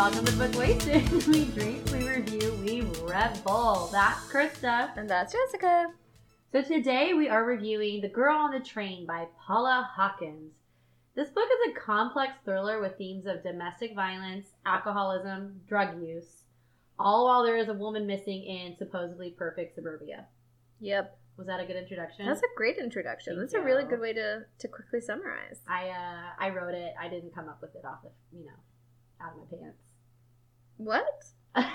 Welcome to Book Wasted. we drink, we review, we revel. That's Krista. And that's Jessica. So today we are reviewing The Girl on the Train by Paula Hawkins. This book is a complex thriller with themes of domestic violence, alcoholism, drug use, all while there is a woman missing in supposedly perfect suburbia. Yep. Was that a good introduction? That's a great introduction. Thank That's a really good way to, to quickly summarize. I uh I wrote it. I didn't come up with it off the you know out of my pants. What? I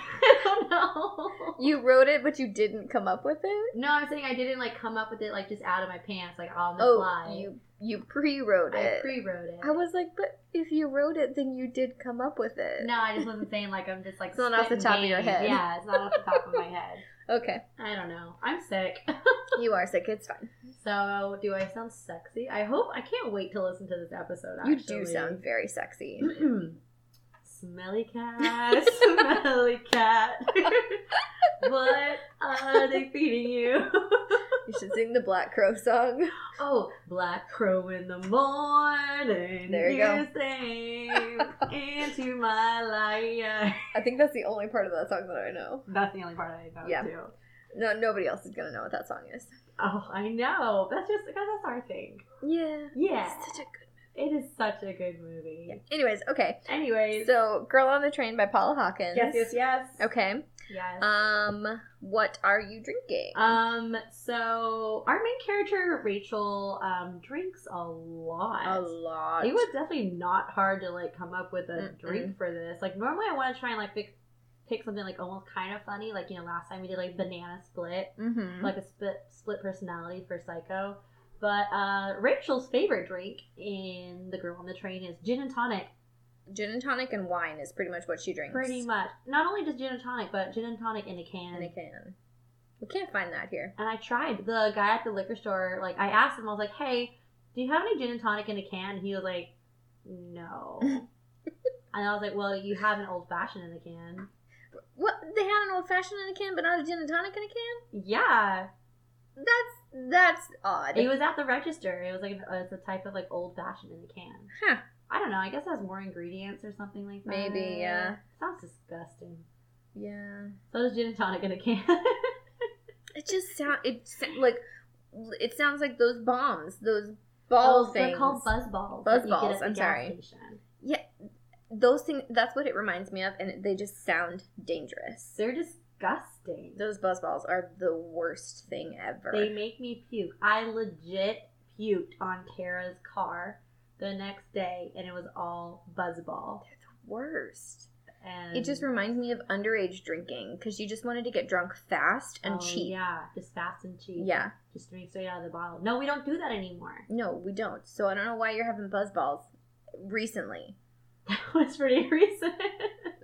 don't know. You wrote it, but you didn't come up with it? No, I'm saying I didn't like come up with it like just out of my pants, like on the Oh, fly. you you pre-wrote it. I pre-wrote it. I was like, but if you wrote it, then you did come up with it. no, I just wasn't saying like I'm just like It's not off the top of your head. Yeah, it's not off the top of my head. Okay. I don't know. I'm sick. You are sick. It's fine. so, do I sound sexy? I hope. I can't wait to listen to this episode. You do sound very sexy. smelly cat, smelly cat. what are they feeding you? You should sing the Black Crow song. Oh, black crow in the morning. There you go. Sing into my life. I think that's the only part of that song that I know. That's the only part I know Yeah. too. No, nobody else is gonna know what that song is. Oh, I know. That's just because that's our thing. Yeah. Yeah. It's such a good. It is such a good movie. Anyways, okay. Anyways. So, "Girl on the Train" by Paula Hawkins. yes, yes, yes. Okay. Yes. Um, what are you drinking? Um, so our main character, Rachel, um, drinks a lot. a lot. It was definitely not hard to like come up with a Mm-mm. drink for this. Like normally I want to try and like pick, pick something like almost kind of funny. Like you know last time we did like banana split, Mm-hmm. like a split split personality for Psycho. But uh, Rachel's favorite drink in The Girl on the Train is gin and tonic. gin and tonic and wine is pretty much what she drinks. Pretty much. Not only just gin and tonic, but gin and tonic in a can. In a can. We can't find that here. And I tried. The guy at the liquor store, like, I asked him, I was like, hey, do you have any gin and tonic in a can? And he was like, no. and I was like, well, you have an old fashioned in a can. What? They had an old fashioned in a can, but not a gin and tonic in a can? Yeah. That's that's odd. It was at the register. It was like, uh, it's a type of like old fashioned in a can. Huh. I don't know. I guess it has more ingredients or something like that. Maybe, yeah. Sounds disgusting. Yeah. So does gin and tonic in a can. It just sound it like it sounds like those bombs, those ball oh, things. they're called buzz balls. Buzz that you get balls, I'm sorry. Station. Yeah, those things. That's what it reminds me of, and they just sound dangerous. They're disgusting. Those buzz balls are the worst thing ever. They make me puke. I legit puked on Kara's car the next day, and it was all buzzball. They're the worst. And It just reminds me of underage drinking because you just wanted to get drunk fast and Oh, cheap. Yeah, just fast and cheap. Yeah. just drink straight out of the bottle. No, we don't do that anymore. No, we don't. So I don't know why you're having buzz balls recently. That was pretty recent.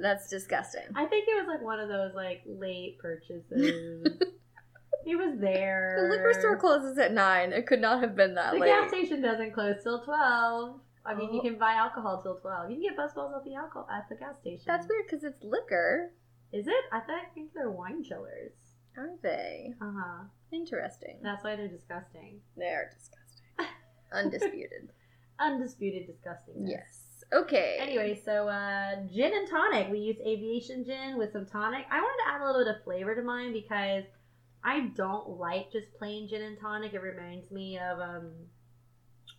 That's disgusting. I think it was like one of those like late purchases. he was there. The liquor store closes at nine. It could not have been that The late. The gas station doesn't close till twelve. I mean, you Oh. can buy alcohol till twelve. You can get buzzballs at the alcohol at the gas station. That's weird because it's liquor. Is it? I thought I think they're wine chillers. Are they? Uh huh. Interesting. That's why they're disgusting. They're disgusting. Undisputed. Undisputed disgusting. yes. Okay. Anyway, so uh, gin and tonic. We use aviation gin with some tonic. I wanted to add a little bit of flavor to mine because I don't like just plain gin and tonic. It reminds me of um,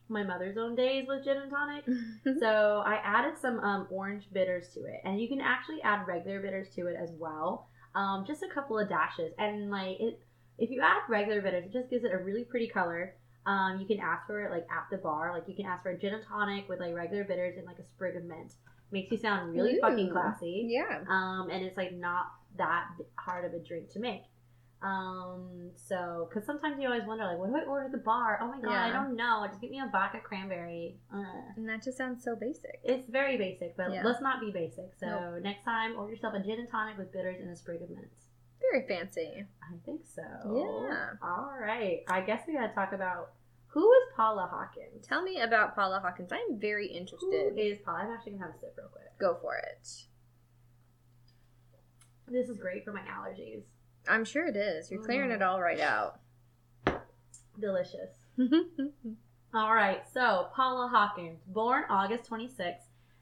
my mother's own days with gin and tonic. so I added some um, orange bitters to it, and you can actually add regular bitters to it as well. Um, just a couple of dashes, and like it, if you add regular bitters, it just gives it a really pretty color. Um, you can ask for it like at the bar, like you can ask for a gin and tonic with like regular bitters and like a sprig of mint. Makes you sound really fucking classy. yeah. Um, and it's like not that hard of a drink to make. Um, so because sometimes you always wonder like, what do I order at the bar? Oh my god, I don't know. Just give me a vodka cranberry. Ugh. And that just sounds so basic. It's very basic, but Yeah. let's not be basic. So Nope. next time, order yourself a gin and tonic with bitters and a sprig of mint. Very fancy. I think so. Yeah. All right. I guess we gotta talk about who is Paula Hawkins. Tell me about Paula Hawkins. I'm very interested. is Paula? I'm actually gonna have a sip real quick. Go for it. This is great for my allergies. I'm sure it is. You're clearing Mm. it all right out. Delicious. All right. So Paula Hawkins, born August 26,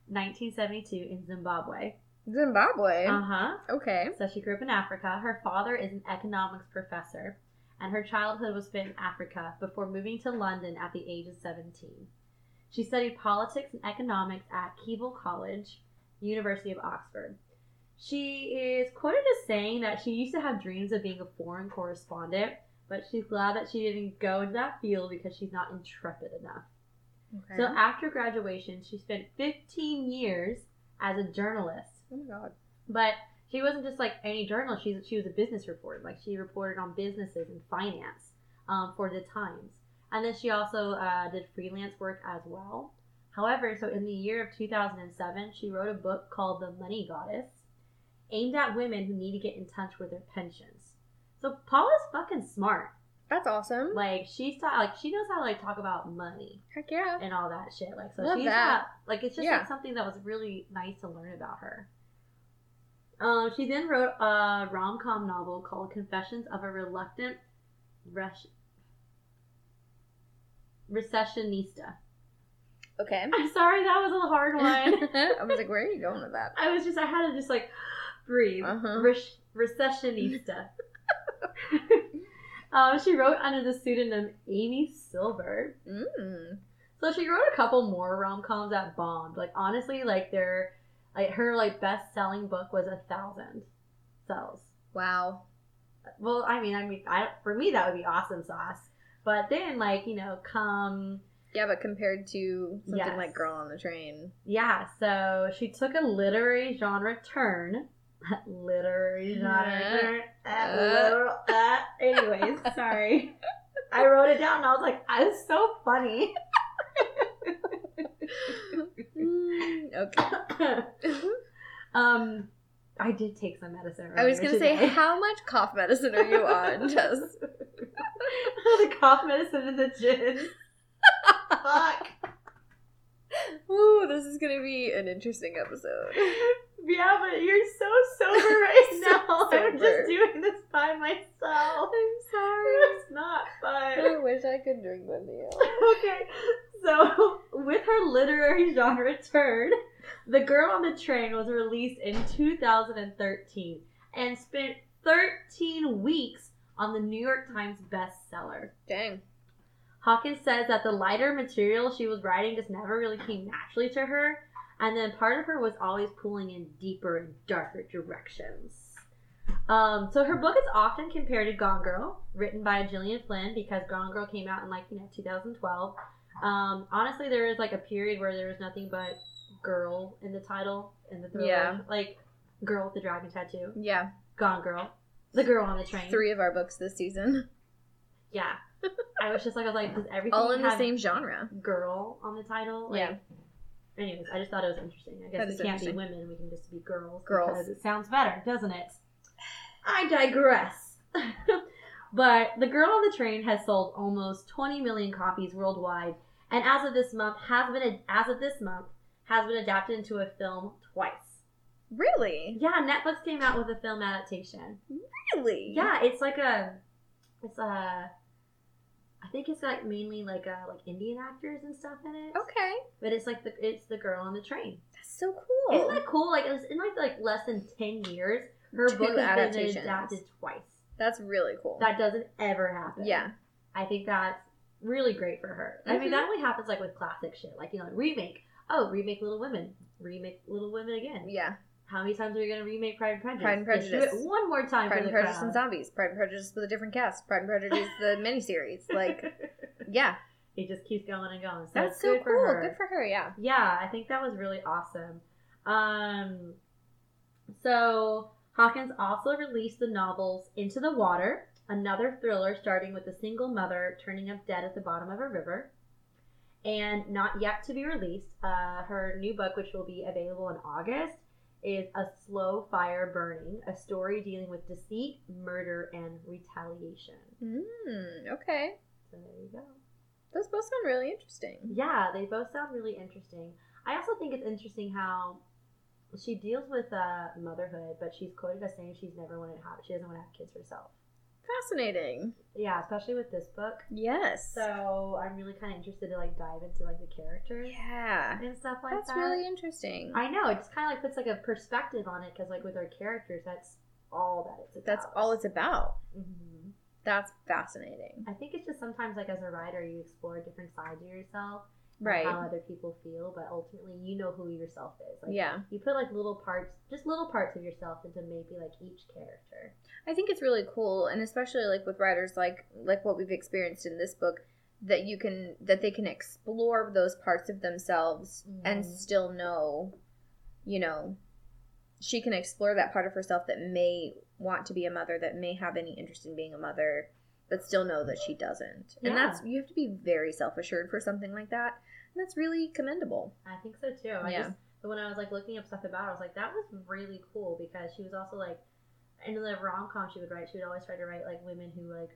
1972, in Zimbabwe. Zimbabwe. Uh huh. okay. So she grew up in Africa. Her father is an economics professor, and her childhood was spent in Africa before moving to London at the age of 17. She studied politics and economics at Keble College, University of Oxford. She is quoted as saying that she used to have dreams of being a foreign correspondent, but she's glad that she didn't go into that field because she's not intrepid enough. Okay. So after graduation, she spent 15 years as a journalist. oh my god. But she wasn't just like any journalist. She she was a business reporter. Like she reported on businesses and finance um, for the Times, and then she also uh, did freelance work as well. However, so in the year of 2007, she wrote a book called The Money Goddess, aimed at women who need to get in touch with their pensions. So Paula's fucking smart. That's awesome. Like she's ta- like she knows how to like talk about money Heck yeah. and all that shit. Like so Love she's that. not like it's just Yeah. like something that was really nice to learn about her. Um, she then wrote a rom com novel called Confessions of a Reluctant Rush Recessionista. Okay. I'm sorry, that was a hard one. I was like, where are you going with that? I was just I had to just like breathe. Uh-huh. Re- recessionista. um, she wrote under the pseudonym Amy Silver. Mm. So she wrote a couple more rom coms that bombed. Like honestly, like their like her like best selling book was a thousand sells. Wow. Well, I mean, I mean, I for me that would be awesome sauce. But then like you know come Yeah, but compared to something Yes. like Girl on the Train. yeah. So she took a literary genre turn. literary genre Yeah. turn. Uh, uh, anyways, sorry. I wrote it down and I was like, "I'm so funny. Mm, okay. um, I did take some medicine. I was gonna say, how much cough medicine are you on, Jess? the cough medicine and the gin. Fuck. Ooh, this is gonna be an interesting episode. Yeah, but you're so sober right now. I'm just doing this by myself. I'm sorry. It's not fun. I wish I could drink with you. okay, so with her literary genre turn, The Girl on the Train was released in 2013 and spent 13 weeks on the New York Times bestseller. Dang. Hawkins says that the lighter material she was writing just never really came naturally to her, and then part of her was always pulling in deeper and darker directions. Um, so her book is often compared to Gone Girl, written by Gillian Flynn, because Gone Girl came out in like you know 2012. Um, honestly, there was like a period where there was nothing but girl in the title in the thriller, Yeah. like girl with the dragon tattoo, Yeah. Gone Girl, the girl on the train. Three of our books this season. Yeah, I was just like I was like, does everything All in the same genre. girl on the title. Like, Yeah. Anyways, I just thought it was interesting. I guess we can't be women; we can just be girls. Girls. because it sounds better, doesn't it? I digress. but the girl on the train has sold almost 20 million copies worldwide, and as of this month, has been as of this month has been adapted into a film twice. Really? Yeah, Netflix came out with a film adaptation. Really? Yeah, it's like a, it's a. I think it's like mainly like uh like Indian actors and stuff in it. Okay. But it's like the it's the girl on the train. That's so cool. Isn't that cool? Like it was in like like less than ten years, her Two book has been adapted twice. That's really cool. That doesn't ever happen. yeah. I think that's really great for her. I mean, Mhm. that only happens like with classic shit, like you know, like remake. Oh, remake Little Women, remake Little Women again. Yeah. How many times are you gonna remake Pride and Prejudice? Pride and Prejudice. do it one more time Pride for and the Prejudice crowd. and Zombies. Pride and Prejudice with a different cast. Pride and Prejudice the miniseries. Like, yeah. it just keeps going and going. So That's so good cool. for. Good for her, yeah. yeah, I think that was really awesome. Um, so Hawkins also released the novels Into the Water, another thriller starting with a single mother turning up dead at the bottom of a river, and not yet to be released. Uh, her new book, which will be available in August, is A Slow Fire Burning, a story dealing with deceit, murder, and retaliation. Mm, okay. So there you go. Those both sound really interesting. Yeah, they both sound really interesting. I also think it's interesting how she deals with uh, motherhood, but she's quoted as saying she's never wanted to have she doesn't want to have kids herself. Fascinating. Yeah, especially with this book. Yes. So I'm really kind of interested to like dive into like the characters yeah. and stuff like That's that. That's really interesting. I know it just kind of like puts like a perspective on it because like with our characters, that's all that it's about. That's all it's about. Mhm. That's fascinating. I think it's just sometimes like as a writer, you explore different sides of yourself, Right. How other people feel, but ultimately, you know who yourself is. Like, Yeah. You put like little parts, just little parts of yourself into maybe like each character. I think it's really cool, and especially like with writers like like what we've experienced in this book, that you can that they can explore those parts of themselves and Mhm. still know, you know, she can explore that part of herself that may want to be a mother, that may have any interest in being a mother, but still know that she doesn't. And Yeah. that's you have to be very self assured for something like that, and that's really commendable. I think so too. I Yeah. just but when I was like looking up stuff about, it, I was like, that was really cool because she was also like, in the rom com she would write, she would always try to write like women who like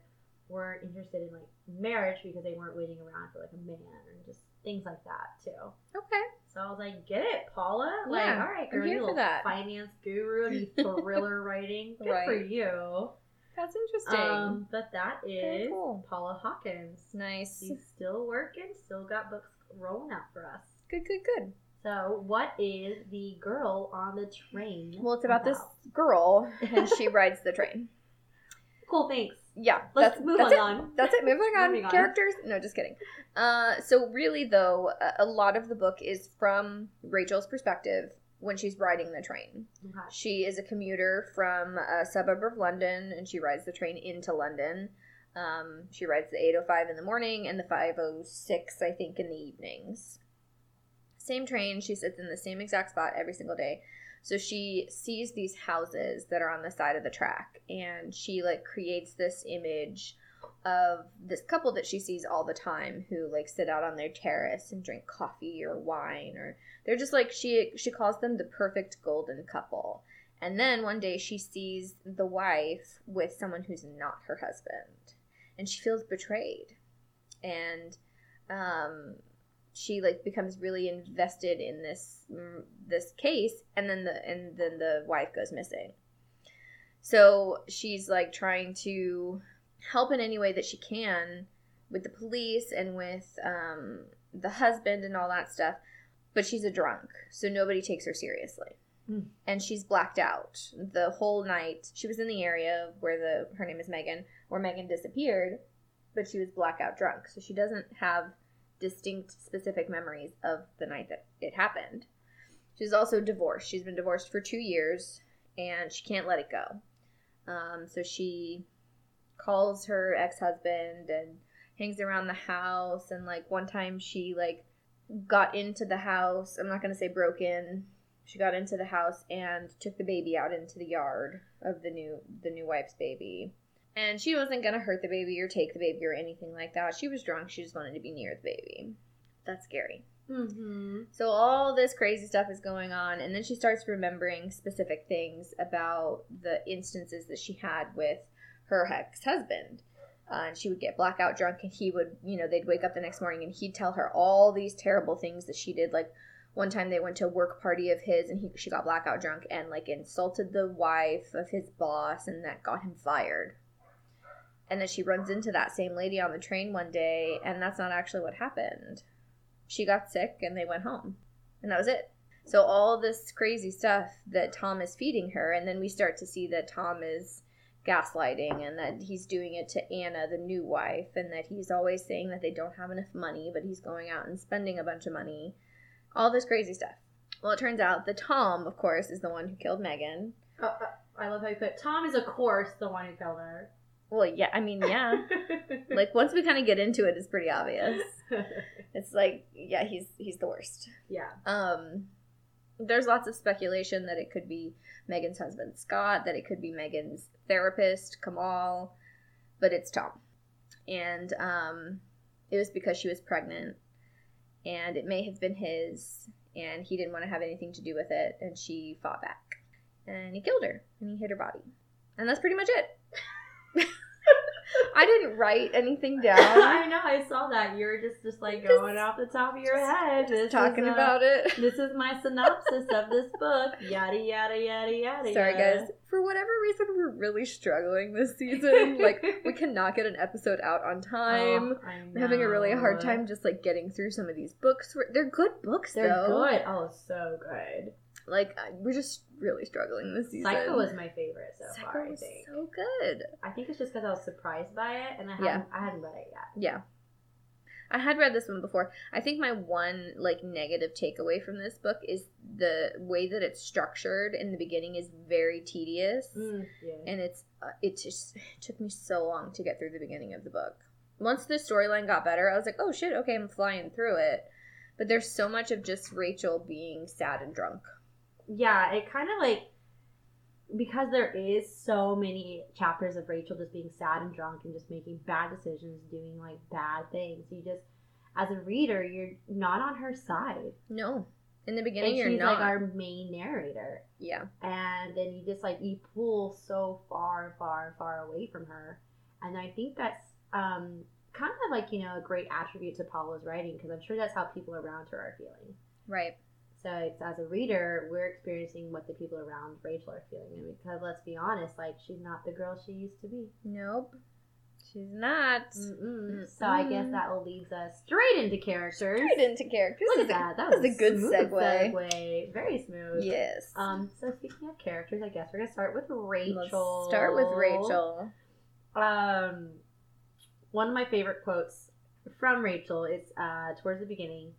weren't interested in like marriage because they weren't waiting around for like a man and just things like that too. Okay. So I was like, get it, Paula. Like, Yeah, all right, girl, you little that. finance guru and thriller writing. Good for you. That's interesting. Um, but that is cool. Paula Hawkins. nice. She's still working, still got books rolling out for us. Good, good, good. So, what is the girl on the train? Well, it's about this girl, and she rides the train. Cool, thanks. Yeah, Let's that's, move that's on. it. on. That's it. Moving on. Moving on. Characters? No, just kidding. Uh, so really, though, a, a lot of the book is from Rachel's perspective when she's riding the train. Okay. She is a commuter from a suburb of London, and she rides the train into London. Um, she rides the 8:05 in the morning and the 5:06, I think, in the evenings. Same train. She sits in the same exact spot every single day. So she sees these houses that are on the side of the track, and she like creates this image of this couple that she sees all the time who like sit out on their terrace and drink coffee or wine or they're just like she she calls them the perfect golden couple. And then one day she sees the wife with someone who's not her husband and she feels betrayed. And um she like becomes really invested in this mm, this case and then the and then the wife goes missing. So she's like trying to help in any way that she can with the police and with um, the husband and all that stuff. But she's a drunk, so nobody takes her seriously. Hmm. And she's blacked out the whole night. She was in the area where the her name is Megan, where Megan disappeared, but she was blackout drunk, so she doesn't have distinct specific memories of the night that it happened. She's also divorced. She's been divorced for two years, and she can't let it go. Um, so she calls her ex-husband and hangs around the house and like one time she like got into the house i'm not going to say broke in she got into the house and took the baby out into the yard of the new the new wife's baby and she wasn't going to hurt the baby or take the baby or anything like that she was drunk she just wanted to be near the baby that's scary Mm-hmm. so all this crazy stuff is going on, and then she starts remembering specific things about the instances that she had with her ex-husband. Uh, and she would get blackout drunk, and he would, you know, they'd wake up the next morning, and he'd tell her all these terrible things that she did. Like one time, they went to a work party of his, and he she got blackout drunk and like insulted the wife of his boss, and that got him fired. And then she runs into that same lady on the train one day, and that's not actually what happened she got sick and they went home. And that was it. So all this crazy stuff that Tom is feeding her, and then we start to see that Tom is gaslighting and that he's doing it to Anna, the new wife, and that he's always saying that they don't have enough money, but he's going out and spending a bunch of money. All this crazy stuff. Well, it turns out that Tom, of course, is the one who killed Megan. Oh, uh, I love how you put Tom is of course the one who killed her. Well, yeah, I mean, yeah. like once we kind of get into it, it's pretty obvious. It's like, yeah, he's he's the worst. yeah. Um, there's lots of speculation that it could be Megan's husband Scott, that it could be Megan's therapist Kamal, but it's Tom, and um, it was because she was pregnant, and it may have been his, and he didn't want to have anything to do with it, and she fought back, and he killed her, and he hid her body, and that's pretty much it. I didn't write anything down. I know. I saw that. You were just just like going off the top of your head. This talking is, uh, about it. This is my synopsis of this book. Yada yada yada yada. Sorry, guys. for whatever reason, we're really struggling this season. like, we cannot get an episode out on time. Oh, We're having a really hard time just like getting through some of these books. They're good books, They're though. good. Oh, so good. Like, we're just really struggling this season. Psycho was my favorite so Psycho far. I was think. so good. I think it's just because I was surprised by it, and I hadn't. I hadn't read it yet. Yeah. I had read this one before. I think my one like negative takeaway from this book is the way that it's structured in the beginning is very tedious, Mm, yeah. and it's uh, it just it took me so long to get through the beginning of the book. Once the storyline got better, I was like, "Oh shit, okay, I'm flying through it." But there's so much of just Rachel being sad and drunk. Yeah, it kind of like because there is so many chapters of Rachel just being sad and drunk and just making bad decisions, doing like bad things. You just, as a reader, you're not on her side. No, in the beginning and you're she's not. like our main narrator, yeah, and then you just like you pull so far, far, far away from her, and I think that's um kind of like you know a great attribute to Paula's writing because I'm sure that's how people around her are feeling. right. So it's as a reader, we're experiencing what the people around Rachel are feeling. And because let's be honest, like she's not the girl she used to be. Nope, she's not. Mm-mm. So I guess that will leads us straight into characters. Straight into characters. Look at is that. That was a good segue. segue. Very smooth. Yes. Um. So speaking of characters, I guess we're gonna start with Rachel. Let's start with Rachel. Um, one of my favorite quotes from Rachel is uh, towards the beginning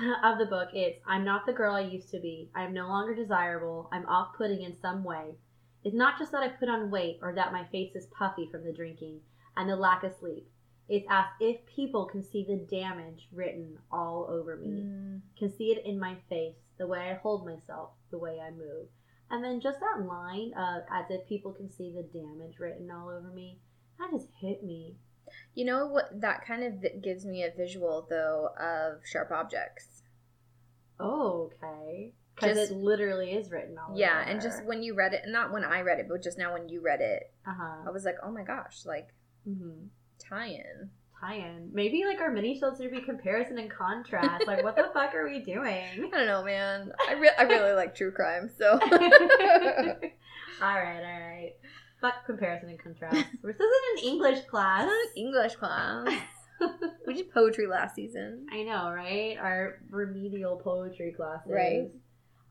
of the book. It's I'm not the girl I used to be. I am no longer desirable. I'm off putting in some way. It's not just that I put on weight or that my face is puffy from the drinking and the lack of sleep. It's as if people can see the damage written all over me Mm, can see it in my face, the way I hold myself, the way I move. And then just that line of as if people can see the damage written all over me, that just hit me. You know what? That kind of gives me a visual though of sharp objects. Oh, okay. Because it literally is written all Yeah, over. and just when you read it, not when I read it, but just now when you read it, uh I was like, oh my gosh, like Mm-hmm. tie-in. Tie-in. Maybe like our mini shows should be comparison and contrast. like, what the fuck are we doing? I don't know, man. I re- I really like true crime, so all right, all right. Fuck comparison and contrast. This isn't an English class. English class. We did poetry last season. I know, right? Our remedial poetry classes. Right.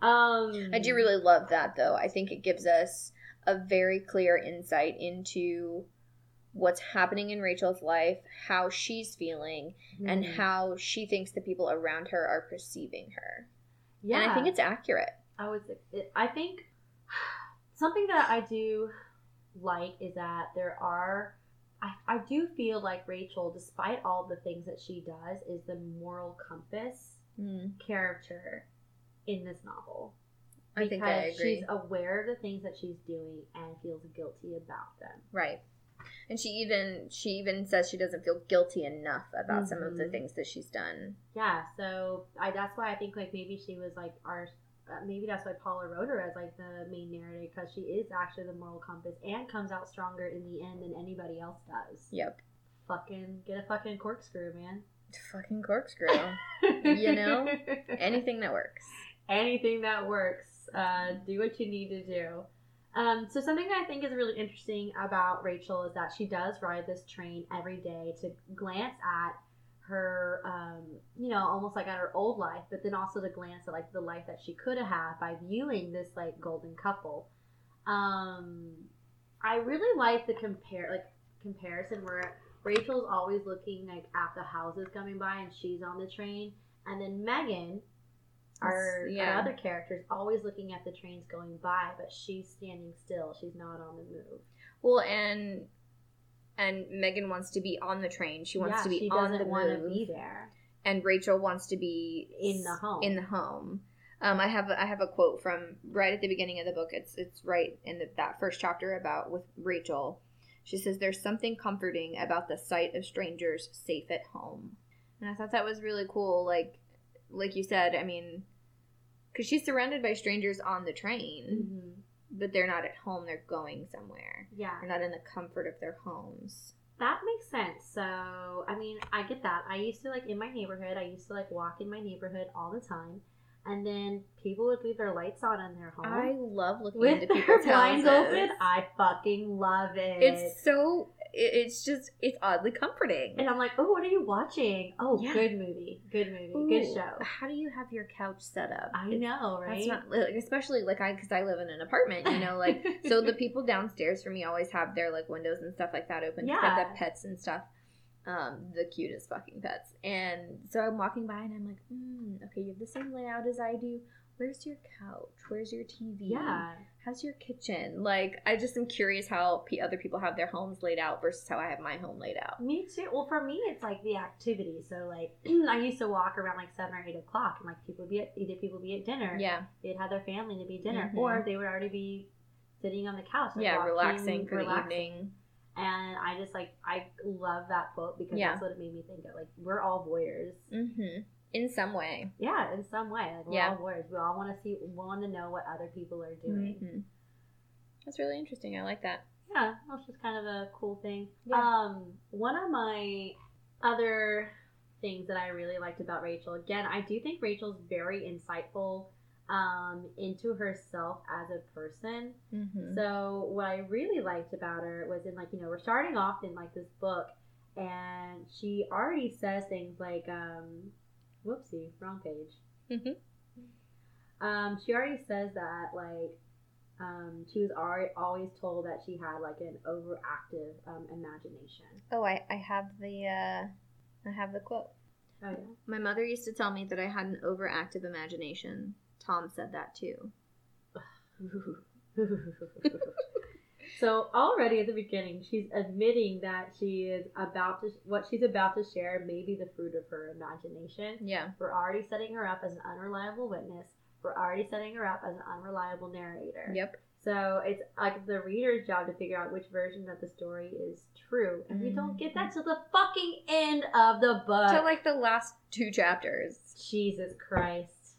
Um I do really love that though. I think it gives us a very clear insight into what's happening in Rachel's life, how she's feeling, and Mhm. how she thinks the people around her are perceiving her. yeah. And I think it's accurate. I was I think something that I do like is that there are I, I do feel like Rachel, despite all the things that she does, is the moral compass character in this novel. I think I agree. She's aware of the things that she's doing and feels guilty about them. Right. And she even she even says she doesn't feel guilty enough about some of the Mhm. things that she's done. Yeah, so I that's why I think like maybe she was like our maybe that's why Paula wrote her as like the main narrator because she is actually the moral compass and comes out stronger in the end than anybody else does. Yep. Fucking get a fucking corkscrew, man. Fucking corkscrew. You know? Anything that works. anything that works. Uh, do what you need to do. Um, so something that I think is really interesting about Rachel is that she does ride this train every day to glance at her, um, you know, almost like at her old life, but then also to glance at like the life that she could have had by viewing this like golden couple. Um, I really like the compare like comparison where Rachel's always looking like at the houses coming by and she's on the train, and then Megan, our, Yeah. our other character, is always looking at the trains going by, but she's standing still. She's not on the move. Well, and and Megan wants to be on the train. She wants yeah, to be she on the move. be there. and Rachel wants to be In the home. In the home. Um, I have a, I have a quote from right at the beginning of the book. It's it's right in the, that first chapter about with Rachel. She says there's something comforting about the sight of strangers safe at home, and I thought that was really cool. Like like you said, I mean, because she's surrounded by strangers on the train, Mhm. But they're not at home. They're going somewhere. Yeah, They're not in the comfort of their homes. that makes sense. So, I mean, I get that. I used to like in my neighborhood. I used to like walk in my neighborhood all the time, and then people would leave their lights on in their home I love looking with into their people's blinds open. I fucking love it. It's so. It- It's just. It's oddly comforting. and I'm like, oh, what are you watching? Oh, Yeah. good movie, good movie, good show. How do you have your couch set up? I know, right? That's not like, especially like I because I live in an apartment. You know, like so the people downstairs for me always have their like windows and stuff like that open. Yeah. I've pets and stuff. Um, the cutest fucking pets. And so I'm walking by and I'm like, mm, okay, you have the same layout as I do. Where's your couch? Where's your TV? yeah, How's your kitchen? Like, I just am curious how p- other people have their homes laid out versus how I have my home laid out. me too. Well, for me, it's like the activity. So, like, I used to walk around like seven or eight o'clock, and like people would be at either people would be at dinner, Yeah, they'd have their family to be dinner, Mhm. or they would already be sitting on the couch, like, yeah, watching, relaxing for relaxing. the evening. And I just like I love that quote because Yeah. that's what it made me think of. Like we're all voyeurs. hmm In some way. Yeah, in some way. Like we're Yeah. all. We all want to see, we want to know what other people are doing. Mhm. That's really interesting. I like that. Yeah, that's just kind of a cool thing. Yeah. Um, one of my other things that I really liked about Rachel, again, I do think Rachel's very insightful um, into herself as a person. Mm-hmm. So what I really liked about her was in like you know we're starting off in like this book, and she already says things like um, whoopsie, wrong page. Mhm. Um, she already says that like um, she was already always told that she had like an overactive um, imagination. Oh, I, I have the uh, I have the quote. Oh My mother used to tell me that I had an overactive imagination. Tom said that too. so already at the beginning, she's admitting that she is about to what she's about to share may be the fruit of her imagination. Yeah. We're already setting her up as an unreliable witness. We're already setting her up as an unreliable narrator. Yep. So it's like the reader's job to figure out which version of the story is true. And we don't get that mm. till the fucking end of the book. Till like the last two chapters. Jesus Christ.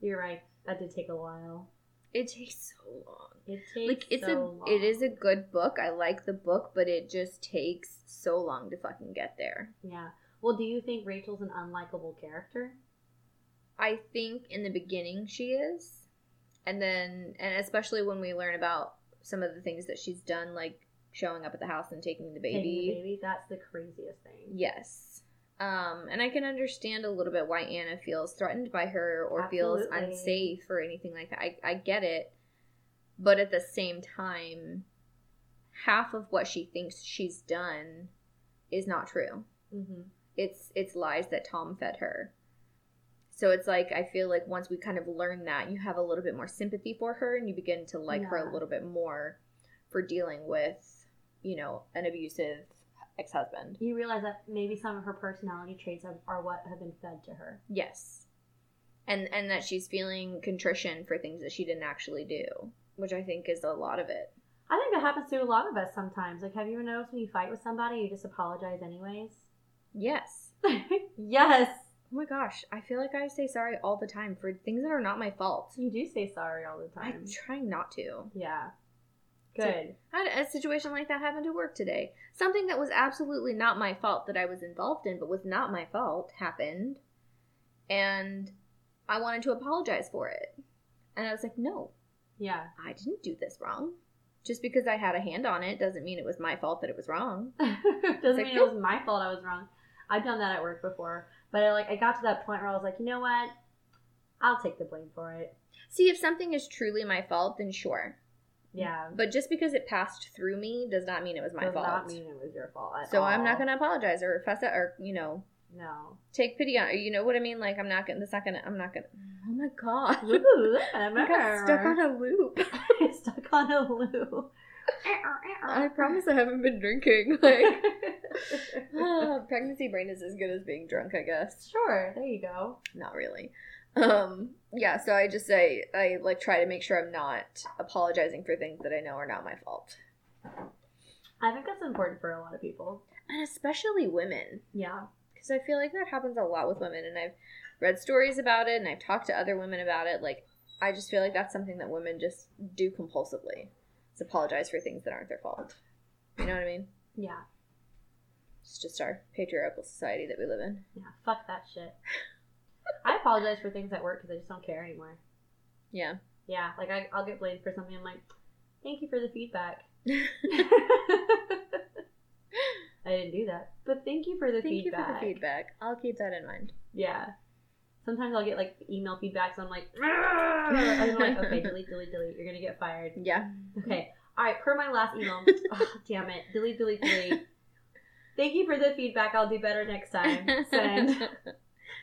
You're right. That did take a while. It takes so long. It takes Like it's so a long. it is a good book. I like the book, but it just takes so long to fucking get there. Yeah. Well, do you think Rachel's an unlikable character? I think in the beginning she is. And then and especially when we learn about some of the things that she's done like showing up at the house and taking the baby. Taking the baby, that's the craziest thing. Yes. Um, and I can understand a little bit why Anna feels threatened by her or feels unsafe or anything like that. I, I get it. But at the same time, half of what she thinks she's done is not true. Mm-hmm. It's it's lies that Tom fed her. So it's like I feel like once we kind of learn that, you have a little bit more sympathy for her and you begin to like her a little bit more for dealing with, you know, an abusive ex-husband. You realize that maybe some of her personality traits are, are what have been fed to her. Yes. And and that she's feeling contrition for things that she didn't actually do, which I think is a lot of it. I think that happens to a lot of us sometimes. Like, have you ever noticed when you fight with somebody, you just apologize anyways? Yes. yes. Oh my gosh, I feel like I say sorry all the time for things that are not my fault. You do say sorry all the time. I'm trying not to. yeah. Good. I had a situation like that happen to work today. Something that was absolutely not my fault that I was involved in, but was not my fault, happened. And I wanted to apologize for it. And I was like, no, yeah. I didn't do this wrong. Just because I had a hand on it doesn't mean it was my fault that it was wrong. Doesn't like, mean it was my fault I was wrong. I've done that at work before. But I, like I got to that point where I was like, you know what? I'll take the blame for it. See, if something is truly my fault, then sure. Yeah. But just because it passed through me does not mean it was my Does fault. not mean it was your fault. At so I'm not going to apologize or fuss it or, you know, No. take pity on, you know what I mean? Like, I'm not going to, that's not going I'm not going to, oh my God. I got stuck on a loop. stuck on a loop. I promise I haven't been drinking. Like, pregnancy brain is as good as being drunk, I guess. sure. There you go. Not really. Um, yeah, so I just say, I like try to make sure I'm not apologizing for things that I know are not my fault. I think that's important for a lot of people. And especially women. Yeah. Because I feel like that happens a lot with women, and I've read stories about it, and I've talked to other women about it. Like, I just feel like that's something that women just do compulsively. Is apologize for things that aren't their fault. You know what I mean? Yeah. It's just our patriarchal society that we live in. Yeah. Fuck that shit. I apologize for things at work because I just don't care anymore. Yeah. Yeah, like I, I'll get blamed for something. I'm like, thank you for the feedback. I didn't do that, but thank you for the Thank feedback. you for the feedback. I'll keep that in mind. Yeah. Sometimes I'll get like email feedbacks. So I'm like, I'm like, okay, delete, delete, delete. You're gonna get fired. Yeah. Okay. All right. Per my last email. oh, damn it. Delete, delete, delete. Thank you for the feedback. I'll do better next time. Send.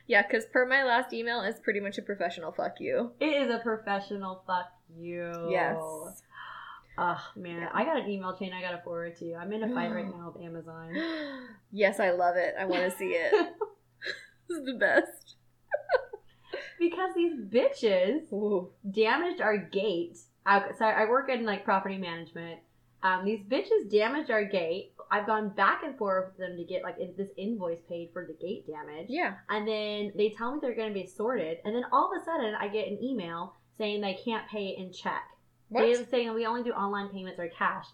Yeah, because per my last email is pretty much a professional fuck you. It is a professional fuck you. Yes. Oh man, Yeah. I got an email chain I gotta forward to you. I'm in a fight right now with Amazon. yes, I love it. I want to see it. this is the best. because these bitches Ooh. damaged our gate. I, so I work in like property management. Um, these bitches damaged our gate. I've gone back and forth with them to get like this invoice paid for the gate damage. Yeah. And then they tell me they're going to be sorted. And then all of a sudden, I get an email saying they can't pay it in check. They're saying we only do online payments or cash.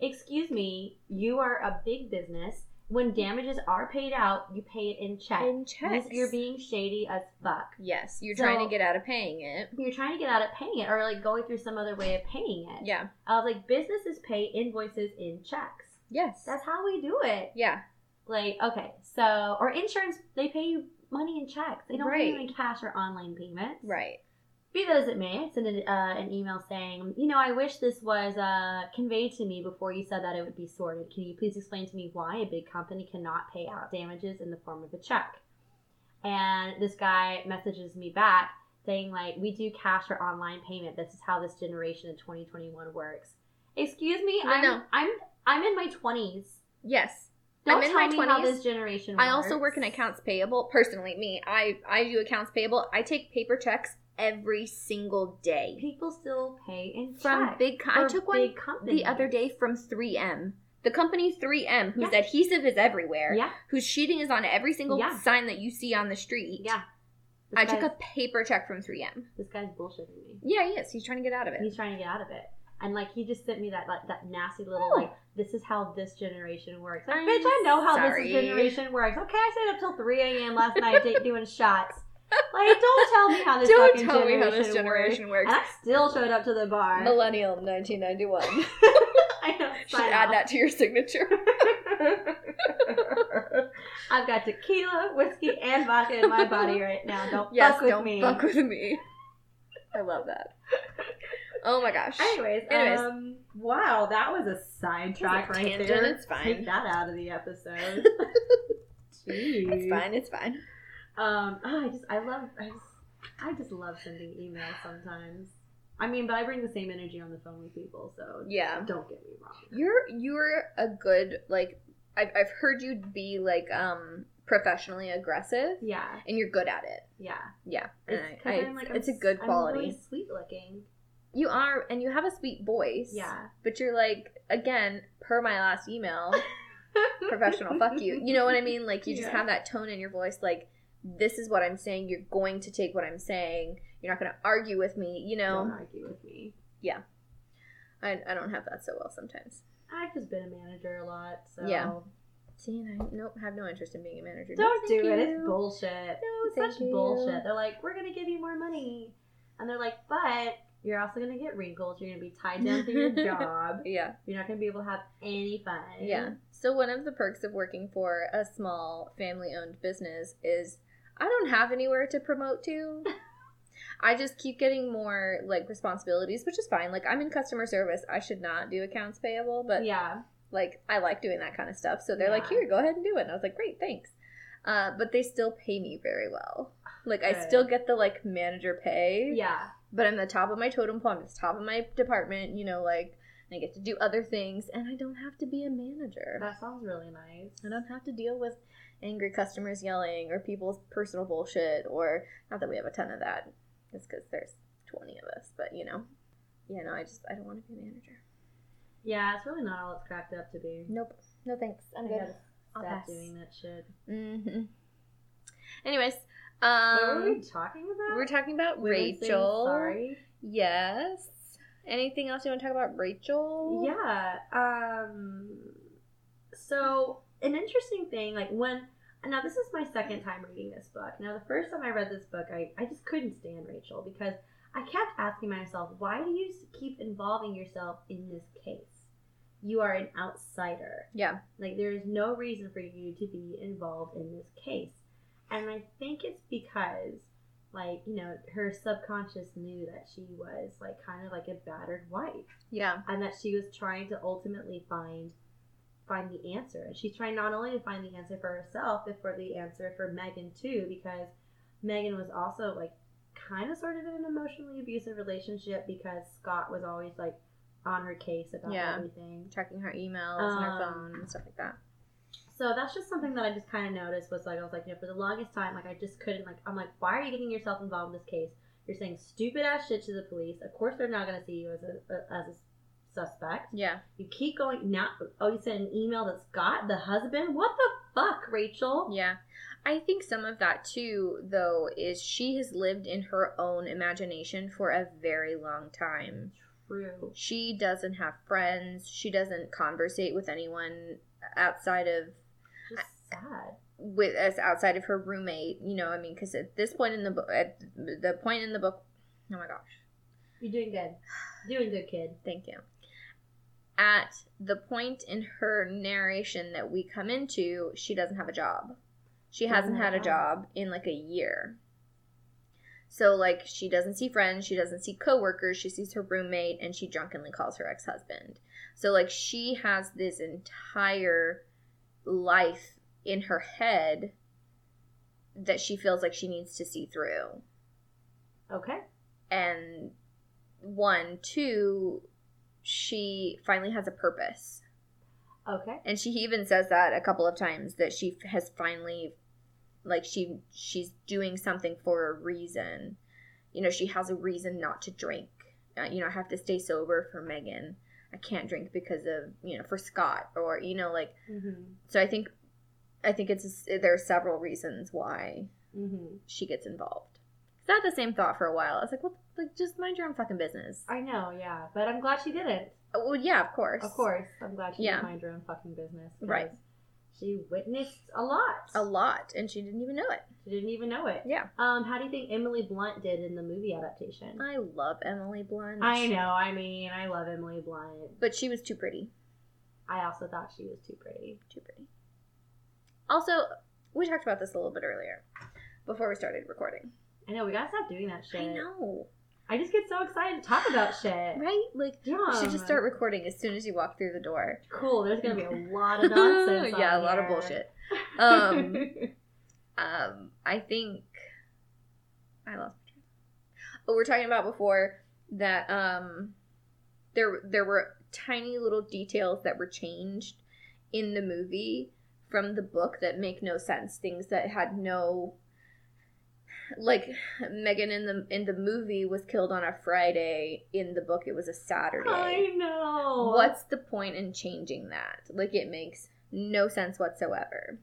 Excuse me, you are a big business. When damages are paid out, you pay it in check. In checks. You're being shady as fuck. Yes, you're So- trying to get out of paying it. You're trying to get out of paying it or like going through some other way of paying it. Yeah. I was like, businesses pay invoices in checks. Yes. That's how we do it. yeah. Like, okay, so or insurance, they pay you money in checks. They don't pay you in cash or online payments. Right. Be that as it may, I sent an, uh, an email saying, you know, I wish this was uh, conveyed to me before you said that it would be sorted. Can you please explain to me why a big company cannot pay out damages in the form of a check? And this guy messages me back saying, like, we do cash or online payment. This is how this generation of 2021 works. Excuse me, No, I'm, no. I'm I'm in my 20s. Yes. Don't I'm in tell my me how this generation I also work in accounts payable. Personally, me, I I do accounts payable. I take paper checks every single day People still pay in from big. Co- I took one the other day from 3M. The company 3M, whose Yeah. adhesive is everywhere, Yeah, whose sheeting is on every single Yeah. sign that you see on the street. yeah. This I took a paper check from 3M. This guy's bullshitting me. Yeah, he is. He's trying to get out of it. He's trying to get out of it. And like he just sent me that like that nasty little Oh. like this is how this generation works. Like, bitch, I know how sorry. this generation works. Okay, I stayed up till three a.m. last night doing shots. Like, don't tell me how this Don't fucking tell me generation how this generation works. works. I still showed up to the bar. Millennial 1991. I know. Should add off. that to your signature. I've got tequila, whiskey, and vodka in my body right now. Don't yes, fuck with don't me. fuck with me. I love that. Oh my gosh. Anyways, Anyways. um, wow, that was a sidetrack right tangent, there. it's fine. Take that out of the episode. Jeez. It's fine. It's fine. Um, oh, I just, I love, I just, I just love sending emails sometimes. I mean, but I bring the same energy on the phone with people, so Yeah. don't get me wrong. You're you're a good like I've I've heard you be like um professionally aggressive Yeah, and you're good at it. yeah. Yeah. It's, I, I- like, it's a good quality. really sweet looking. You are and you have a sweet voice. Yeah. But you're like again, per my last email, professional fuck you. You know what I mean? Like you just Yeah. have that tone in your voice like this is what I'm saying. You're going to take what I'm saying. You're not going to argue with me, you know. Don't argue with me. Yeah. I, I don't have that so well sometimes. I've just been a manager a lot, so Yeah. See, and I nope, have no interest in being a manager. No, Don't thank do it. It's bullshit. No, It's such you. bullshit. They're like, we're gonna give you more money, and they're like, but you're also gonna get wrinkles. You're gonna be tied down to your job. Yeah, You're not gonna be able to have any fun. yeah. So one of the perks of working for a small family-owned business is I don't have anywhere to promote to. I just keep getting more like responsibilities, which is fine. Like I'm in customer service. I should not do accounts payable, but yeah. like I like doing that kind of stuff. So they're like, "Here, go ahead and do it." And I was like, "Great, thanks." Uh, but they still pay me very well. Like I still get the like manager pay. Yeah. but I'm the top of my totem pole. I'm the top of my department. You know, like I get to do other things, and I don't have to be a manager. That sounds really nice. I don't have to deal with angry customers yelling or people's personal bullshit. Or not that we have a ton of that. It's because there's 20 of us, but you know, yeah, no, I just I don't want to be a manager. Yeah, it's really not all it's cracked up to be. Nope, no thanks. I'm I good. I'll stop pass. doing that shit. mm-hmm. Anyways, what um, were we talking about? we're talking about saying Rachel. Sorry. Yes. Anything else you want to talk about, Rachel? Yeah. Um. So an interesting thing, like when now this is my second time reading this book. Now the first time I read this book, I, I just couldn't stand Rachel because I kept asking myself, why do you keep involving yourself in this case? You are an outsider. Yeah. Like there is no reason for you to be involved in this case. And I think it's because like, you know, her subconscious knew that she was like kind of like a battered wife Yeah. and that she was trying to ultimately find find the answer. And she's trying not only to find the answer for herself, but for the answer for Megan too, because Megan was also like kind of sort of in an emotionally abusive relationship because Scott was always like on her case about Yeah. everything. Checking her emails and her Um, phone and stuff like that. So that's just something that I just kind of noticed was like I was like, you know, for the longest time, like I just couldn't like I'm like, why are you getting yourself involved in this case? You're saying stupid ass shit to the police. Of course, they're not gonna see you as a as a suspect. Yeah. You keep going now. Oh, you sent an email that's got the husband. What the fuck, Rachel? Yeah. I think some of that too, though, is she has lived in her own imagination for a very long time. True. She doesn't have friends. She doesn't conversate with anyone outside of Just sad. with us outside of her roommate. You know, I mean, because at this point in the book, at the point in the book, oh my gosh, You're doing good. Doing good, kid. thank you. At the point in her narration that we come into, she doesn't have a job. She hasn't had a a job in like a year. So like she doesn't see friends, she doesn't see coworkers, she sees her roommate and she drunkenly calls her ex-husband. So like she has this entire life in her head that she feels like she needs to see through. Okay. And one, two, she finally has a purpose. Okay. And she even says that a couple of times that she has finally like she she's doing something for a reason. You know, she has a reason not to drink. Uh, you know, I have to stay sober for Megan. I can't drink because of, you know, for Scott or you know like Mm-hmm. so I think I think it's there are several reasons why Mm-hmm. she gets involved. Had the same thought for a while. I was like, "What? Like, just mind your own fucking business." I know, yeah, but I'm glad she didn't. Oh, Well, yeah, of course, Of course, I'm glad she Yeah. didn't mind her own fucking business. Right. She witnessed a lot. a lot, and she didn't even know it. She didn't even know it. Yeah, Um, how do you think Emily Blunt did in the movie adaptation? I love Emily Blunt. I know. I mean, I love Emily Blunt. but she was too pretty. I also thought she was too pretty. Too pretty. Also, we talked about this a little bit earlier before we started recording. I know we gotta stop doing that shit. I know, I just get so excited to talk about shit. right? Like, Yeah. you should just start recording as soon as you walk through the door. Cool. There's gonna be a lot of nonsense. yeah, a lot of bullshit. Um, um, I think I lost. Oh, we're talking about before that um, there there were tiny little details that were changed in the movie from the book that make no sense. Things that had no like Megan in the in the movie was killed on a Friday. In the book, it was a Saturday. I know. What's the point in changing that? Like it makes no sense whatsoever.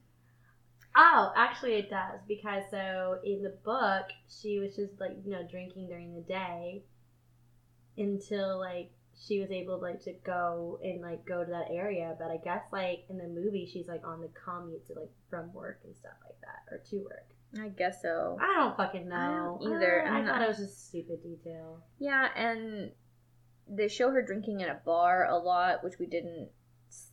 Oh, actually, it does because so in the book she was just like you know drinking during the day until like she was able like to go and like go to that area. But I guess like in the movie she's like on the commute to like from work and stuff like that or to work. I guess so. I don't fucking know don't either, I, I thought it was just a stupid detail. Yeah, and they show her drinking in a bar a lot, which we didn't.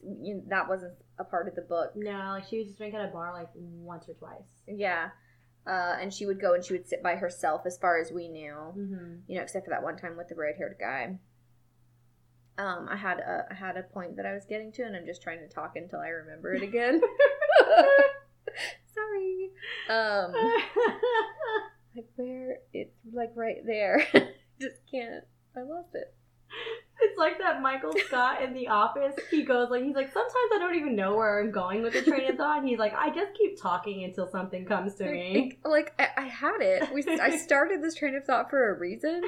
You know, that wasn't a part of the book. No, like she was just drinking at a bar like once or twice. Yeah, uh, and she would go and she would sit by herself, as far as we knew. Mm-hmm. You know, except for that one time with the red-haired guy. Um, I had a I had a point that I was getting to, and I'm just trying to talk until I remember it again. Sorry. Um, like where it's like right there. just can't. I lost it. It's like that Michael Scott in The Office. He goes like he's like sometimes I don't even know where I'm going with the train of thought. And he's like I just keep talking until something comes to me. Like I, I had it. We I started this train of thought for a reason,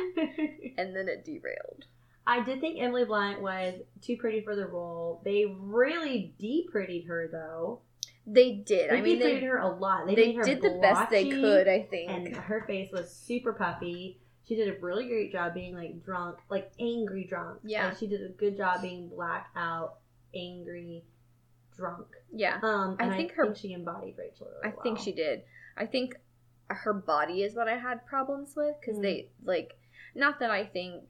and then it derailed. I did think Emily Blunt was too pretty for the role. They really de-prettied her though. They did. They I mean, they her a lot. They, they made her did the best they could. I think. and her face was super puffy. She did a really great job being like drunk, like angry drunk. Yeah. Like, she did a good job being black out, angry, drunk. Yeah. Um, I think I her- think she embodied Rachel. Really I think she did. I think her body is what I had problems with because Mm. they like not that I think